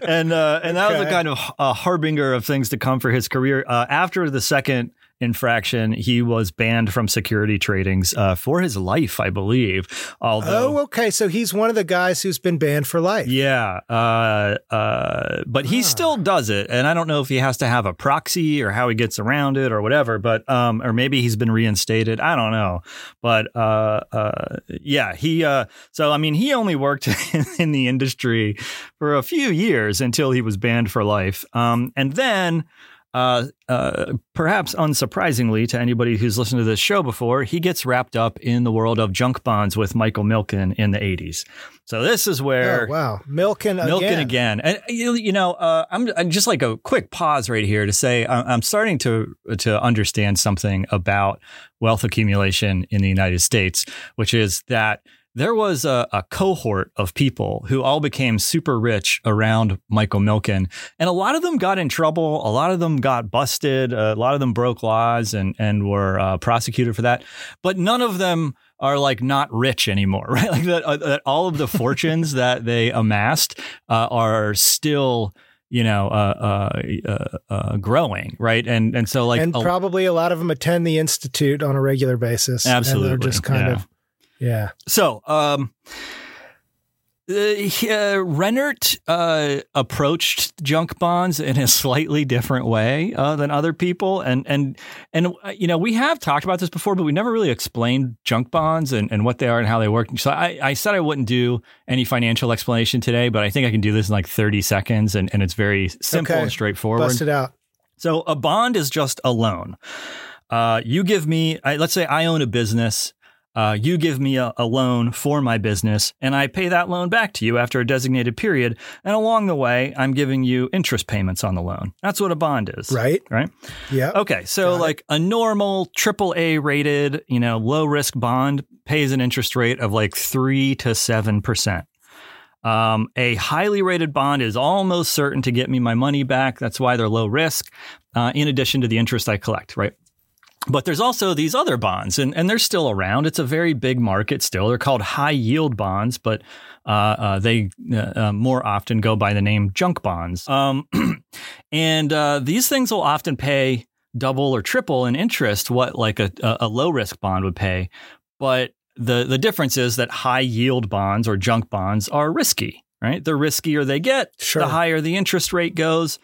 and, uh, and that was a kind of a harbinger of things to come for his career. Uh, after the second infraction. He was banned from security tradings uh, for his life, I believe. Although, oh, okay. So he's one of the guys who's been banned for life. yeah, uh, uh, but he Ah. still does it, and I don't know if he has to have a proxy or how he gets around it or whatever. But um, or maybe he's been reinstated. I don't know. But uh, uh, yeah, he. Uh, so I mean, he only worked (laughs) in the industry for a few years until he was banned for life. Um, and then. Uh, uh, perhaps unsurprisingly to anybody who's listened to this show before, he gets wrapped up in the world of junk bonds with Michael Milken in the 80s. So this is where Oh, wow. Milken again. Milken again. And you, you know, uh, I'm, I'm just like a quick pause right here to say I'm starting to to understand something about wealth accumulation in the United States, which is that there was a, a cohort of people who all became super rich around Michael Milken, and a lot of them got in trouble. A lot of them got busted. A lot of them broke laws and and were uh, prosecuted for that. But none of them are like not rich anymore, (laughs) right? Like that, uh, that all of the fortunes (laughs) that they amassed uh, are still, you know, uh, uh, uh, uh, growing, right? And and so like and probably a lot of them attend the institute on a regular basis. Absolutely, And they're just kind yeah. of, yeah. So, um, uh, uh, Rennert uh, approached junk bonds in a slightly different way uh, than other people, and and and uh, you know we have talked about this before, but we never really explained junk bonds and, and what they are and how they work. So I, I said I wouldn't do any financial explanation today, but I think I can do this in like thirty seconds, and, and it's very simple Okay. and straightforward. Bust it out. So a bond is just a loan. Uh, you give me, I, let's say I own a business. Uh, you give me a, a loan for my business, and I pay that loan back to you after a designated period. And along the way, I'm giving you interest payments on the loan. That's what a bond is, Right. Right. Yeah. Okay, so Got it. like a normal triple A rated, you know, low risk bond pays an interest rate of like three to seven percent. Um, a highly rated bond is almost certain to get me my money back. That's why they're low risk. Uh, in addition to the interest I collect, right? But there's also these other bonds, and, and they're still around. It's a very big market still. They're called high yield bonds, but uh, uh, they uh, uh, more often go by the name junk bonds. Um, (clears throat) and uh, these things will often pay double or triple in interest what like a, a, a low risk bond would pay. But the the difference is that high yield bonds or junk bonds are risky, right? The riskier they get, Sure. the higher the interest rate goes.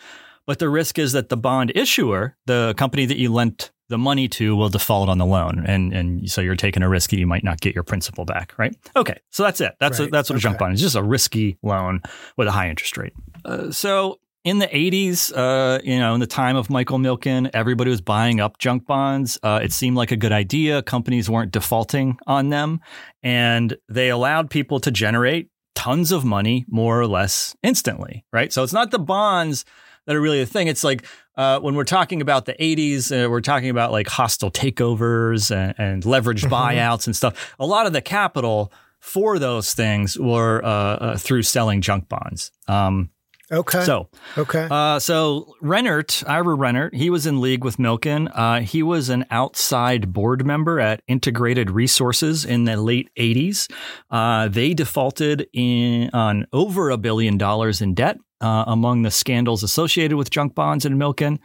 But the risk is that the bond issuer, the company that you lent the money to, will default on the loan, and and so you're taking a risk that you might not get your principal back, right? Okay, so that's it. That's a, that's what a junk Okay. bond is. Just a risky loan with a high interest rate. Uh, so in the 80s, uh, you know, in the time of Michael Milken, everybody was buying up junk bonds. Uh, it seemed like a good idea. Companies weren't defaulting on them, and they allowed people to generate tons of money more or less instantly, right? So it's not the bonds that are really the thing. It's like uh, when we're talking about the 80s, uh, we're talking about like hostile takeovers and, and leveraged buyouts and stuff. A lot of the capital for those things were uh, uh, through selling junk bonds. Um, Okay. so, okay. uh, so Rennert, Ira Rennert, he was in league with Milken. Uh, he was an outside board member at Integrated Resources in the late 80s. Uh, they defaulted in on over a billion dollars in debt. Uh, among the scandals associated with junk bonds and Milken.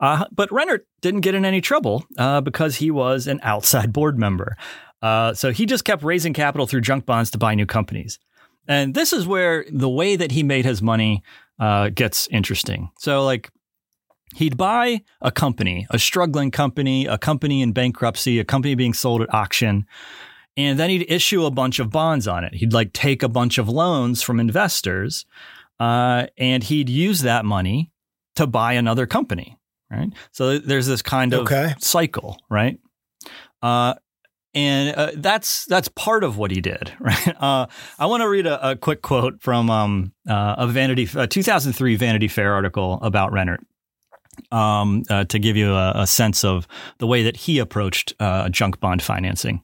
Uh, but Rennert didn't get in any trouble uh, because he was an outside (laughs) board member. Uh, so he just kept raising capital through junk bonds to buy new companies. And this is where the way that he made his money uh, gets interesting. So, like, he'd buy a company, a struggling company, a company in bankruptcy, a company being sold at auction, and then he'd issue a bunch of bonds on it. He'd like take a bunch of loans from investors, uh, and he'd use that money to buy another company. Right. So there's this kind of Okay. cycle, right? Uh, and uh, that's that's part of what he did, (laughs) right? Uh, I want to read a, a quick quote from um, uh, a Vanity a 2003 Vanity Fair article about Rennert um, uh, to give you a, a sense of the way that he approached uh, junk bond financing.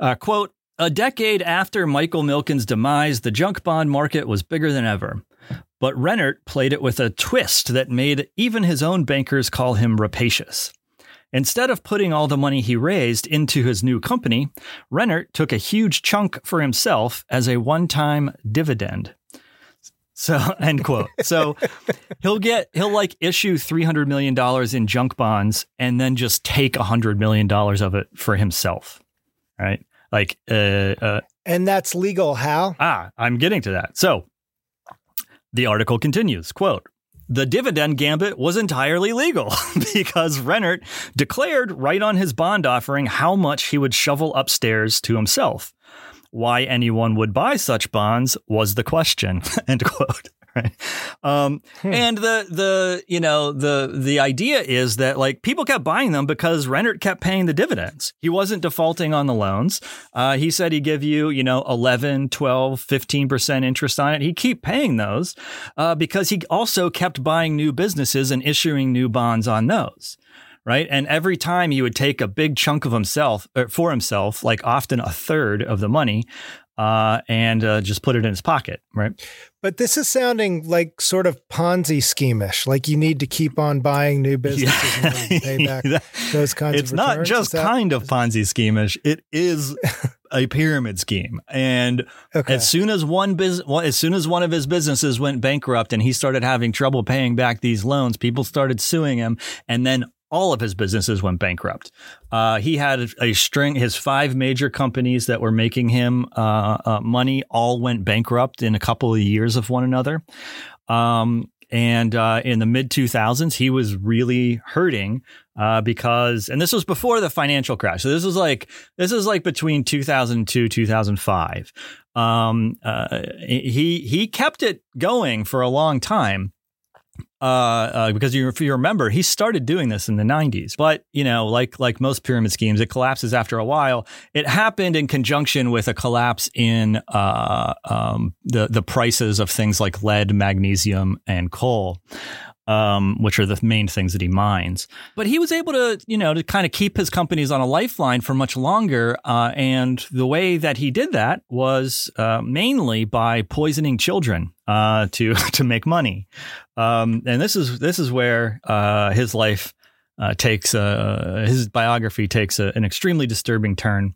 Uh, quote: A decade after Michael Milken's demise, the junk bond market was bigger than ever. But Rennert played it with a twist that made even his own bankers call him rapacious. Instead of putting all the money he raised into his new company, Rennert took a huge chunk for himself as a one time dividend. So (laughs) end quote. So he'll get he'll like issue three hundred million dollars in junk bonds and then just take hundred million dollars of it for himself. Right? Like uh, uh And that's legal. How? ah, I'm getting to that. So the article continues, quote the dividend gambit was entirely legal (laughs) because Rennert declared right on his bond offering how much he would shovel upstairs to himself. Why anyone would buy such bonds was the question. (laughs) End quote. Right. Um, And the the you know the the idea is that like people kept buying them because Rennert kept paying the dividends. He wasn't defaulting on the loans. Uh, he said he'd give you you know 11, 12, 15 percent interest on it. He'd keep paying those uh, because he also kept buying new businesses and issuing new bonds on those right? And every time he would take a big chunk of himself er, for himself, like often a third of the money, uh, and uh, just put it in his pocket, right? But this is sounding like sort of Ponzi scheme-ish. Like you need to keep on buying new (laughs) businesses and pay (laughs) back That- those kinds it's of not just that- kind of Ponzi scheme-ish. It is (laughs) a pyramid scheme, and Okay. as soon as one business, as soon as one of his businesses went bankrupt and he started having trouble paying back these loans, people started suing him, and then all of his businesses went bankrupt. Uh, he had a string. His five major companies that were making him uh, uh, money all went bankrupt in a couple of years of one another. Um, and uh, in the mid 2000s, he was really hurting uh, because, and this was before the financial crash. So this was like this is like between 2002 2005. Um, uh, he he kept it going for a long time. Uh, uh, because you, if you remember, he started doing this in the 90s. But you know, like like most pyramid schemes, it collapses after a while. It happened in conjunction with a collapse in uh, um, the the prices of things like lead, magnesium, and coal um, which are the main things that he mines. But he was able to, you know, to kind of keep his companies on a lifeline for much longer. Uh, and the way that he did that was uh, mainly by poisoning children uh, to (laughs) to make money. Um, and this is this is where uh, his life uh, takes uh, his biography takes a, an extremely disturbing turn.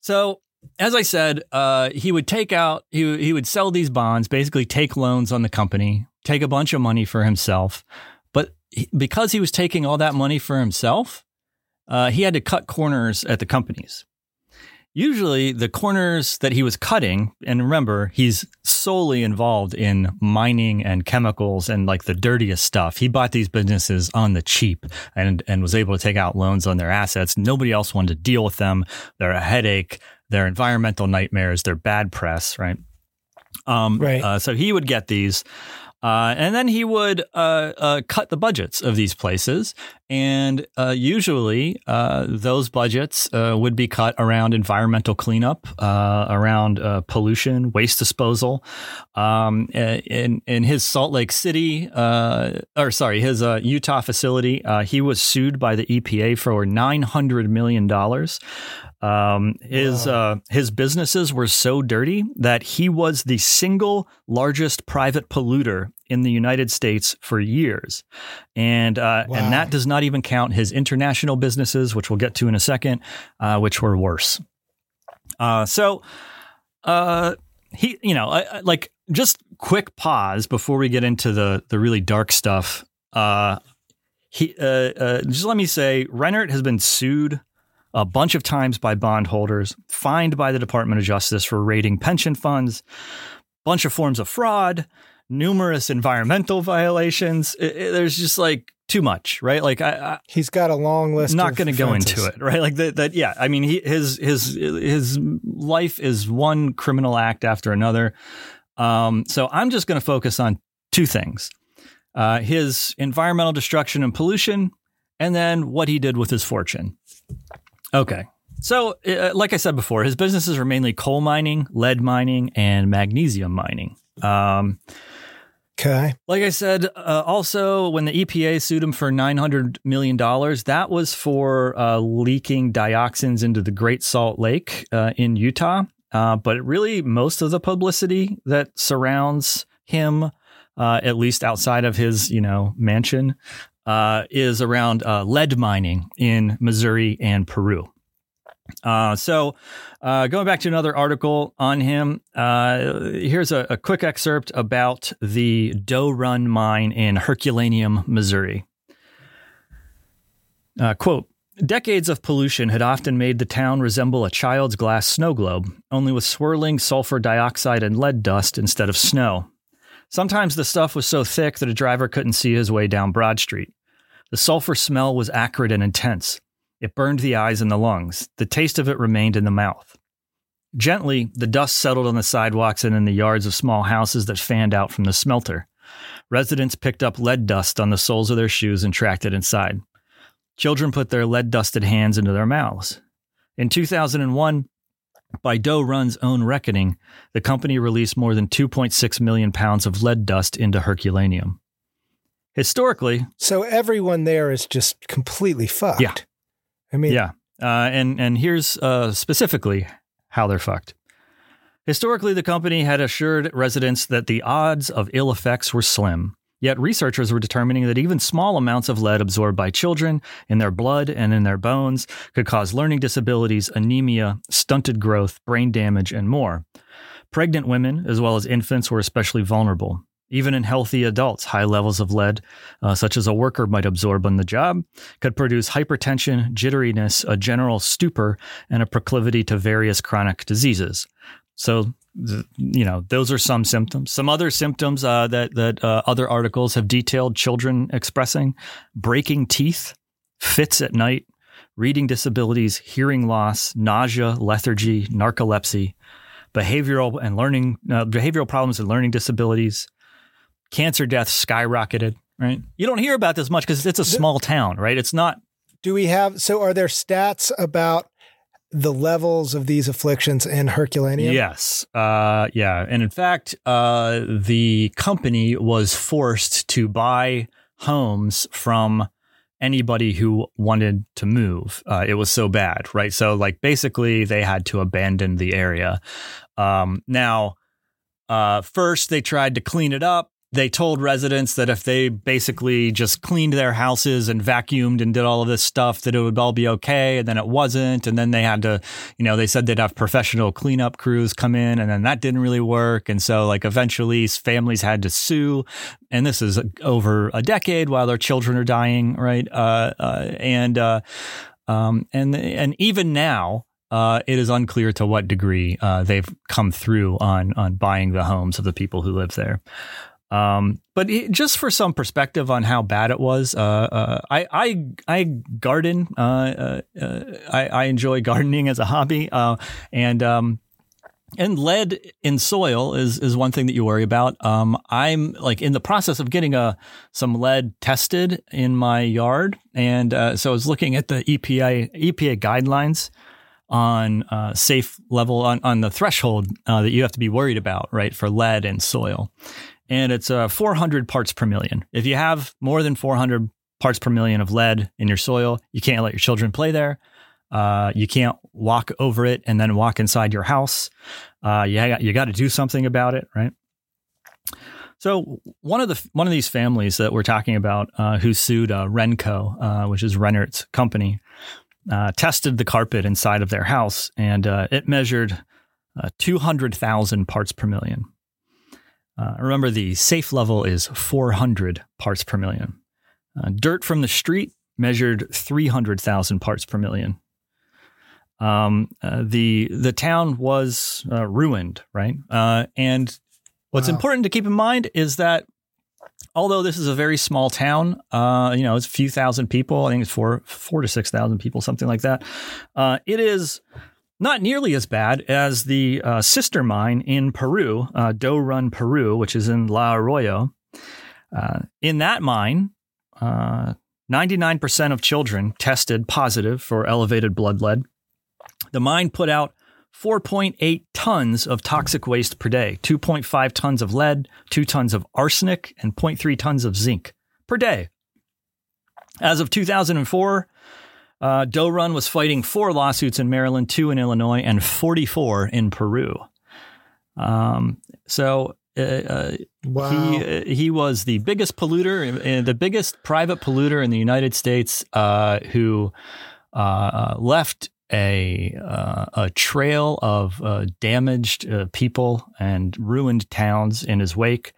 So as I said, uh, he would take out, he, he would sell these bonds, basically take loans on the company, take a bunch of money for himself. But because he was taking all that money for himself, uh, he had to cut corners at the companies. Usually, the corners that he was cutting, and remember, he's solely involved in mining and chemicals and like the dirtiest stuff. He bought these businesses on the cheap and, and was able to take out loans on their assets. Nobody else wanted to deal with them. They're a headache. They're environmental nightmares. They're bad press, right? Um, Right. Uh, so he would get these. Uh, and then he would uh, uh, cut the budgets of these places. And uh, usually uh, those budgets uh, would be cut around environmental cleanup, around pollution, waste disposal. Um, in, in his Salt Lake City, or sorry, his Utah facility, he was sued by the EPA for $900 million. Um, his uh, his businesses were so dirty that he was the single largest private polluter in the United States for years, and uh, Wow. and that does not even count his international businesses, which we'll get to in a second, uh, which were worse. Uh, so, uh, he, you know, I, I- like just quick pause before we get into the the really dark stuff. Uh, he, uh, uh, just let me say, Rennert has been sued a bunch of times by bondholders, fined by the Department of Justice for raiding pension funds, bunch of forms of fraud, numerous environmental violations. It- it- there's just like too much, right? Like I, He's got a long I list. not going to go into it, right? Like that. That yeah. I mean, he his his his life is one criminal act after another. Um, so I'm just going to focus on two things: uh, his environmental destruction and pollution, and then what he did with his fortune. Okay. So, uh, like I said before, his businesses are mainly coal mining, lead mining, and magnesium mining. Um, Okay. like I said, uh, also when the EPA sued him for nine hundred million dollars, that was for uh, leaking dioxins into the Great Salt Lake uh, in Utah. Uh, but really, most of the publicity that surrounds him, uh, at least outside of his, you know, mansion, uh, is around uh, lead mining in Missouri and Peru. Uh, so, uh, going back to another article on him, uh, here's a, a quick excerpt about the Doe Run mine in Herculaneum, Missouri. Uh, quote Decades of pollution had often made the town resemble a child's glass snow globe, only with swirling sulfur dioxide and lead dust instead of snow. Sometimes the stuff was so thick that a driver couldn't see his way down Broad Street. The sulfur smell was acrid and intense. It burned the eyes and the lungs. The taste of it remained in the mouth. Gently, the dust settled on the sidewalks and in the yards of small houses that fanned out from the smelter. Residents picked up lead dust on the soles of their shoes and tracked it inside. Children put their lead dusted hands into their mouths. In 2001, by Doe Run's own reckoning, the company released more than 2.6 million pounds of lead dust into Herculaneum. Historically, So everyone there is just completely fucked. Yeah. I mean, yeah, uh, and and here's uh, specifically how they're fucked. Historically, the company had assured residents that the odds of ill effects were slim. Yet researchers were determining that even small amounts of lead absorbed by children in their blood and in their bones could cause learning disabilities, anemia, stunted growth, brain damage, and more. Pregnant women, as well as infants, were especially vulnerable. Even in healthy adults, high levels of lead, uh, such as a worker might absorb on the job, could produce hypertension, jitteriness, a general stupor, and a proclivity to various chronic diseases. So, you know, those are some symptoms. Some other symptoms uh, that that uh, other articles have detailed children expressing: breaking teeth, fits at night, reading disabilities, hearing loss, nausea, lethargy, narcolepsy, behavioral and learning uh, behavioral problems and learning disabilities. Cancer deaths skyrocketed. Right, you don't hear about this much because it's a small town, right? It's not Do we have, so are there stats about the levels of these afflictions in Herculaneum? Yes. Uh, yeah. And in fact, uh, the company was forced to buy homes from anybody who wanted to move. Uh, it was so bad, right? So, like, basically, they had to abandon the area. Um, now, uh, first, they tried to clean it up. They told residents that if they basically just cleaned their houses and vacuumed and did all of this stuff, that it would all be okay. And then it wasn't. And then they had to, you know, they said they'd have professional cleanup crews come in, and then that didn't really work. And so, like, eventually families had to sue. And this is over a decade while their children are dying, right? Uh, uh, and, uh, um, and, and even now, uh, it is unclear to what degree uh, they've come through on on buying the homes of the people who live there. Um, but it, just for some perspective on how bad it was, uh, uh, I, I, I garden. Uh, uh, uh, I, I enjoy (laughs) gardening as a hobby, uh, and um, and lead in soil is is one thing that you worry about. Um, I'm like in the process of getting a some lead tested in my yard, and so I was looking at the EPA EPA guidelines on uh, safe level on on the threshold uh, that you have to be worried about, right, for lead in soil and it's uh, 400 parts per million. If you have more than 400 parts per million of lead in your soil, you can't let your children play there. Uh, you can't walk over it and then walk inside your house. Uh, you you got to do something about it, right? So one of the one of these families that we're talking about, uh, who sued uh, Renco, uh, which is Rennert's company, uh, tested the carpet inside of their house, and it measured uh, 200,000 parts per million. Uh, remember, the safe level is 400 parts per million. Uh, dirt from the street measured 300,000 parts per million. Um, uh, the the town was uh, ruined, right? Uh, and what's Wow. important to keep in mind is that although this is a very small town, uh, you know, it's a few thousand people. I think it's four four to six thousand people, something like that. Uh, it is not nearly as bad as the uh, sister mine in Peru, uh, Doe Run, Peru, which is in La Oroya. Uh, in that mine, uh, 99% of children tested positive for elevated blood lead. The mine put out 4.8 tons of toxic waste per day 2.5 tons of lead, 2 tons of arsenic, and 0.3 tons of zinc per day. As of 2004, uh, Doe Run was fighting four lawsuits in Maryland, two in Illinois, and 44 in Peru. Um, so uh, uh, Wow. he uh, he was the biggest polluter, uh, the biggest private polluter in the United States, uh, who left a uh, a trail of uh, damaged uh, people and ruined towns in his wake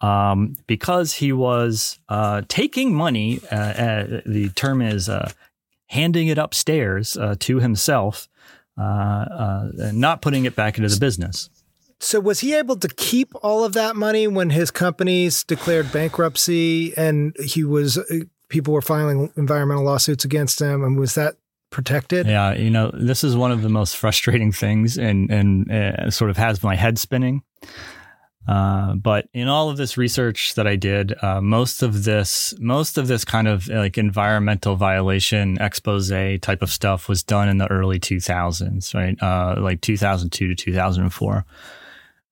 um, because he was uh, taking money. Uh, uh, the term is handing it upstairs uh, to himself, uh, uh, and not putting it back into the business. So was he able to keep all of that money when his companies declared bankruptcy and he was people were filing environmental lawsuits against him and was that protected? Yeah, you know, this is one of the most frustrating things and and uh, sort of has my head spinning. Uh, but in all of this research that I did, uh, most of this, most of this kind of like environmental violation expose type of stuff was done in the early 2000s, right? Uh, like 2002 to 2004.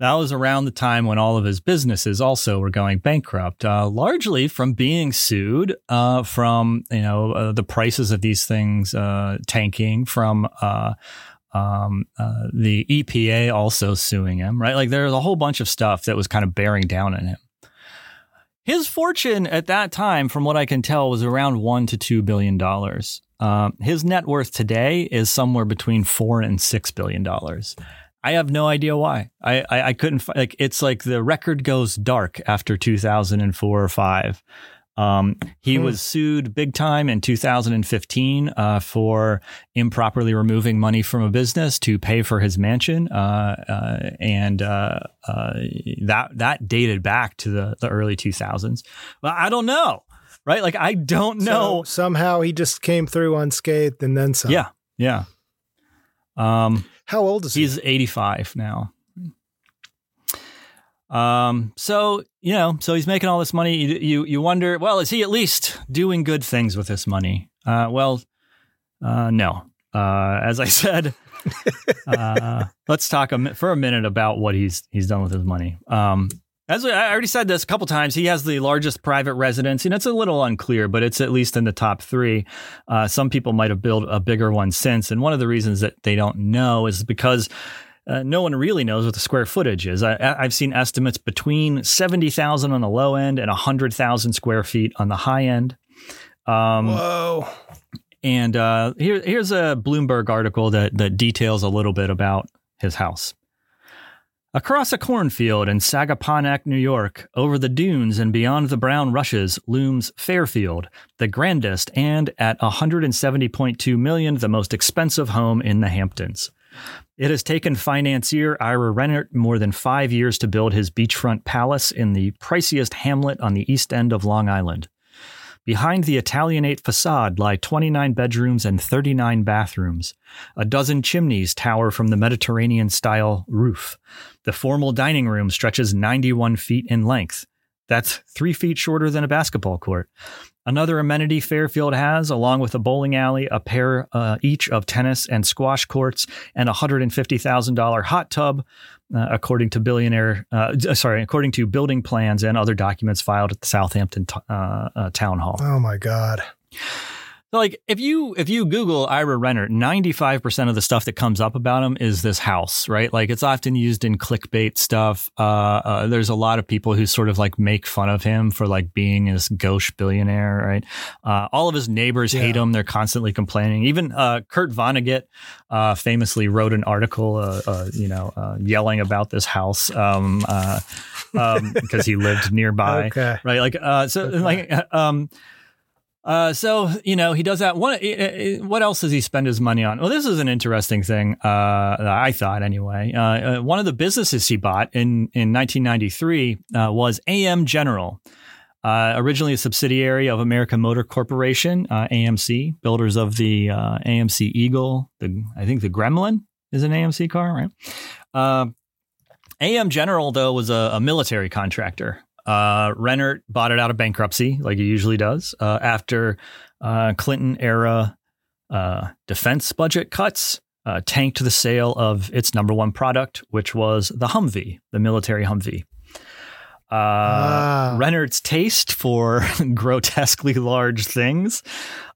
That was around the time when all of his businesses also were going bankrupt, uh, largely from being sued, uh, from you know uh, the prices of these things uh, tanking, from uh, um, uh, the EPA also suing him. Right, like there's a whole bunch of stuff that was kind of bearing down on him. His fortune at that time, from what I can tell, was around one to two billion dollars. his net worth today is somewhere between four and six billion dollars. I have no idea why. I, I, I couldn't like it's like the record goes dark after 2004 or 5. Um, he hmm. was sued big time in 2015 uh, for improperly removing money from a business to pay for his mansion, uh, uh, and uh, uh, that that dated back to the, the early 2000s. Well, I don't know, right? Like I don't know. So somehow he just came through unscathed, and then some. Yeah, yeah. Um, how old is he? He's 85 now. Um, so you know, so he's making all this money. You, you, you wonder, well, is he at least doing good things with this money? Uh, well, uh, no. Uh, as I (laughs) said, uh, let's talk a, for a minute about what he's he's done with his money. Um, as I already said this a couple times, he has the largest private residence, and it's a little unclear, but it's at least in the top three. Uh, some people might have built a bigger one since, and one of the reasons that they don't know is because uh, no one really knows what the square footage is. I, have seen estimates between seventy thousand on the low end and hundred thousand square feet on the high end. Um, Whoa! And uh, here, here's a Bloomberg article that that details a little bit about his house. Across a cornfield in Sagaponack, New York, over the dunes and beyond the brown rushes, looms Fairfield, the grandest and at 170.2 million the most expensive home in the Hamptons. It has taken financier Ira Rennert more than five years to build his beachfront palace in the priciest hamlet on the east end of Long Island. Behind the Italianate facade lie 29 bedrooms and 39 bathrooms. A dozen chimneys tower from the Mediterranean style roof. The formal dining room stretches 91 feet in length. That's three feet shorter than a basketball court. Another amenity Fairfield has, along with a bowling alley, a pair uh, each of tennis and squash courts, and a $150,000 hot tub, uh, according to billionaire, uh, sorry, according to building plans and other documents filed at the Southampton t- uh, uh, Town Hall. Oh my God like if you if you Google Ira five percent of the stuff that comes up about him is this house, right? Like it's often used in clickbait stuff. Uh, uh, there's a lot of people who sort of like make fun of him for like being this gauche billionaire, right? Uh, all of his neighbors yeah. hate him; they're constantly complaining. Even uh, Kurt Vonnegut uh, famously wrote an article, uh, you know, yelling about this house. Um, um, because he lived (laughs) nearby, okay. right? Like, so, okay. like, um, uh, so you know he does that. What what else does he spend his money on? Well, this is an interesting thing. Uh, I thought anyway. Uh, uh, one of the businesses he bought in in 1993 uh, was AM General, uh, originally a subsidiary of American Motor Corporation, AMC, builders of the AMC Eagle. The I think the Gremlin is an AMC car, right? AM General though was a, a military contractor. Uh, Rennert bought it out of bankruptcy, like he usually does, uh, after uh, Clinton era uh, defense budget cuts uh, tanked the sale of its number one product, which was the Humvee, the military Humvee. Uh, ah. Rennert's taste for (laughs) grotesquely large things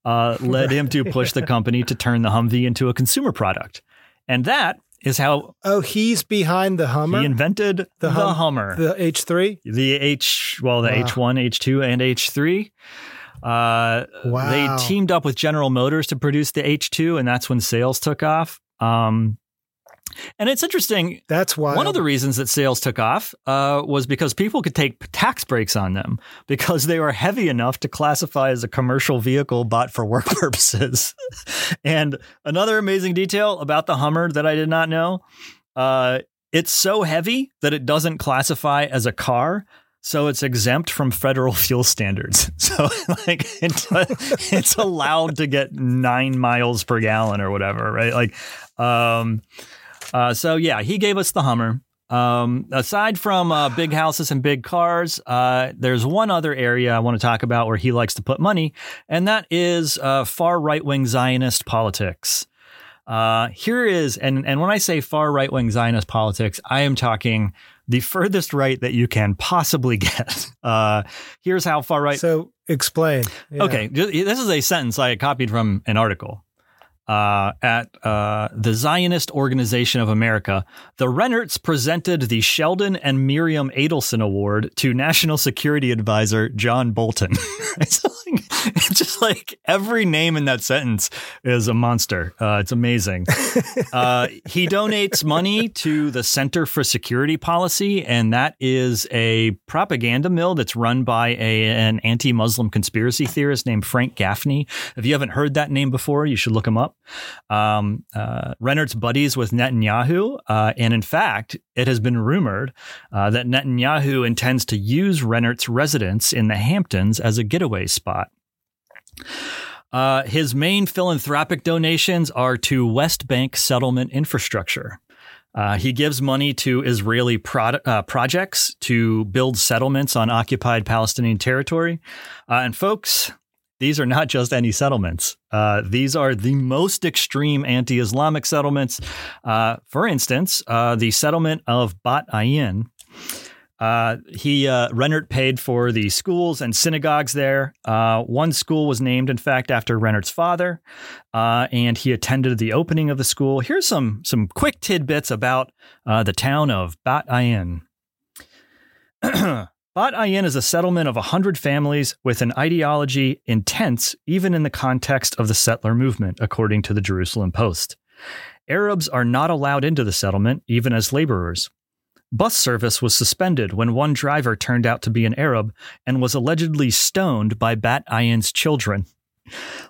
led him to push the (laughs) company to turn the Humvee into a consumer product. And that is how. Oh, he's behind the Hummer. He invented the, the hum, Hummer, the H three, the H. Well, the H one, H two, and H three. Uh, Wow. They teamed up with General Motors to produce the H2, and that's when sales took off. Um, and it's interesting. That's why One of the reasons that sales took off uh, was because people could take tax breaks on them because they were heavy enough to classify as a commercial vehicle bought for work (laughs) purposes. and another amazing detail about the Hummer that I did not know uh, it's so heavy that it doesn't classify as a car. So it's exempt from federal (laughs) fuel standards. (laughs) So like it's, it's allowed to get nine miles per gallon or whatever, right? Like, um, uh, so yeah, he gave us the Hummer. Um, aside from uh, big houses and big cars, uh, there's one other area I want to talk about where he likes to put money, and that is uh, far right wing Zionist politics. Uh, here is, and and when I say far right wing Zionist politics, I am talking the furthest right that you can possibly (laughs) get. Uh, here's how far right. So explain. Yeah. Okay, this is a sentence I copied from an article. Uh, at uh, the Zionist Organization of America, the Rennerts presented the Sheldon and Miriam Adelson Award to National Security Advisor John Bolton. (laughs) it's, like, it's just like every name in that sentence is a monster. Uh, it's amazing. (laughs) uh, he donates money to the Center for Security Policy, and that is a propaganda mill that's run by a, an anti Muslim conspiracy theorist named Frank Gaffney. If you haven't heard that name before, you should look him up. Um, uh, buddies with Netanyahu, uh, and in fact, it has been rumored uh, that Netanyahu intends to use Rennert's residence in the Hamptons as a getaway spot. Uh, his main philanthropic donations are to West Bank settlement infrastructure. Uh, he gives money to Israeli pro- uh, projects to build settlements on occupied Palestinian territory. Uh, and folks, these are not just any settlements. Uh, these are the most extreme anti Islamic settlements. Uh, for instance, uh, the settlement of Bat Ayin. Uh, he uh, Rennert paid for the schools and synagogues there. Uh, one school was named, in fact, after Rennert's father, and he attended the opening of the school. Here's some some quick tidbits about the town of Bat Ayin. (clears throat) Bat Ayin is a settlement of 100 families with an ideology intense even in the context of the settler movement, according to the Jerusalem Post. Arabs are not allowed into the settlement, even as laborers. Bus service was suspended when one driver turned out to be an Arab and was allegedly stoned by Bat Ayin's children.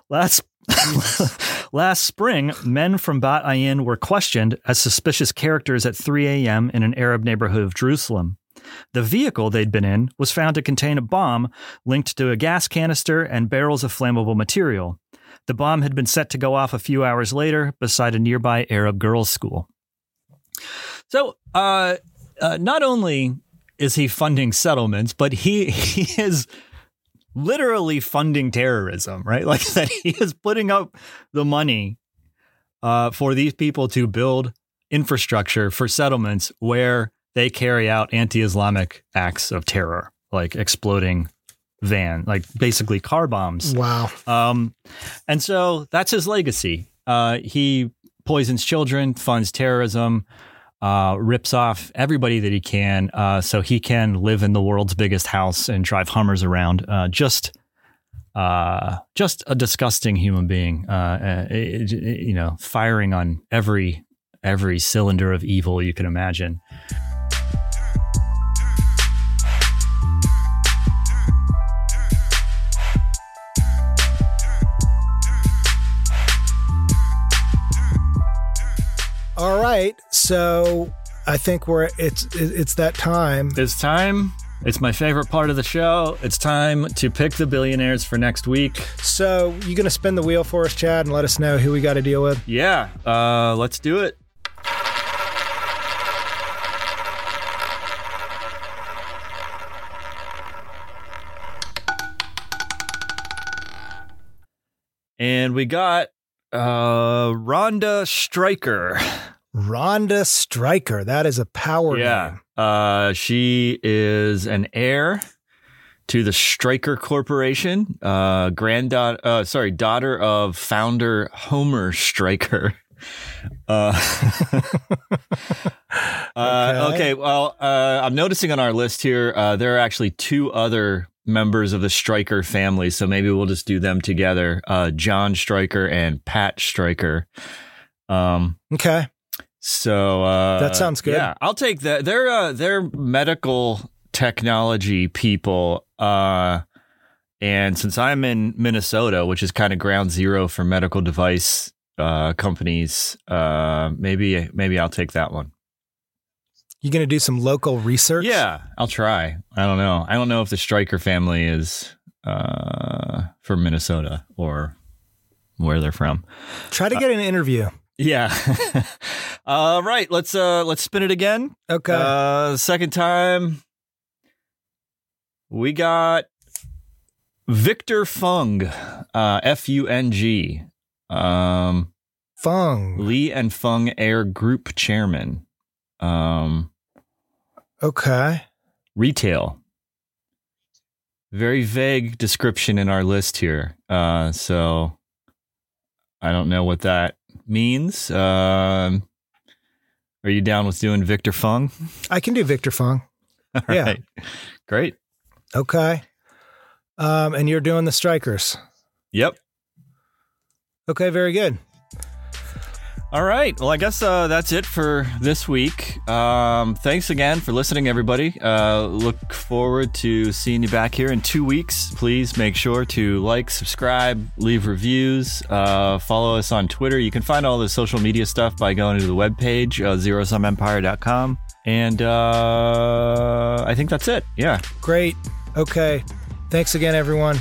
Last (laughs) last spring, men from Bat Ayin were questioned as suspicious characters at 3 a.m. in an Arab neighborhood of Jerusalem. The vehicle they'd been in was found to contain a bomb linked to a gas canister and barrels of flammable material. The bomb had been set to go off a few hours later beside a nearby Arab girls' school. So, uh, uh, not only is he funding settlements, but he (laughs) he is literally funding terrorism, right? (laughs) Like that he is putting up the money uh, for these people to build infrastructure for settlements where they carry out anti-Islamic acts of terror, like exploding van, like basically car bombs. Wow. Um, and so that's his legacy. Uh, he poisons children, funds terrorism, uh, rips off everybody that he can, uh, so he can live in the world's biggest house and drive Hummers around. Uh, just, uh, just a disgusting human being. Uh, it- it- you know, firing on every every cylinder of evil you can imagine. All right. So I think we're it's it's that time. It's time. It's my favorite part of the show. It's time to pick the billionaires for next week. So you gonna spin the wheel for us, Chad, and let us know who we got to deal with? Yeah, uh, let's do it. And we got uh, Rhonda Stryker. Rhonda Stryker. That is a power yeah. name. Uh, she is an heir to the Stryker Corporation, uh, granddaughter, uh, sorry, daughter of founder Homer Stryker. Uh, (laughs) uh, Okay. okay. Well, uh, I'm noticing on our list here, uh, there are actually two other members of the Stryker family, so maybe we'll just do them together. Uh, John Stryker and Pat Stryker. Um, Okay. so uh, That sounds good. Yeah, I'll take that. They're uh, they're medical technology people. Uh, and since I'm in Minnesota, which is kind of ground zero for medical device uh, companies, uh, maybe maybe I'll take that one. You going to do some local research? Yeah, I'll try. I don't know. I don't know if the Stryker family is uh, from Minnesota or where they're from. Try to get an interview. Yeah. (laughs) All right. Let's uh let's spin it again. Okay. Uh, second time, we got Victor Fung, uh, F U N G, um, Fung. Li and Fung Air Group Chairman, um, Okay. retail. Very vague description in our list here. Uh, so I don't know what that means. Um, are you down with doing Victor Fung? (laughs) I can do Victor Fung. All Yeah. right. Great. Okay. Um, and you're doing the Strykers. Yep. Okay, very good. All right. Well, I guess uh, that's it for this week. Um, thanks again for listening, everybody. Uh, look forward to seeing you back here in two weeks. Please make sure to like, subscribe, leave reviews, uh, follow us on Twitter. You can find all the social media stuff by going to the webpage, uh, zerosumempire.com. And uh, I think that's it. Yeah. Great. Okay. Thanks again, everyone.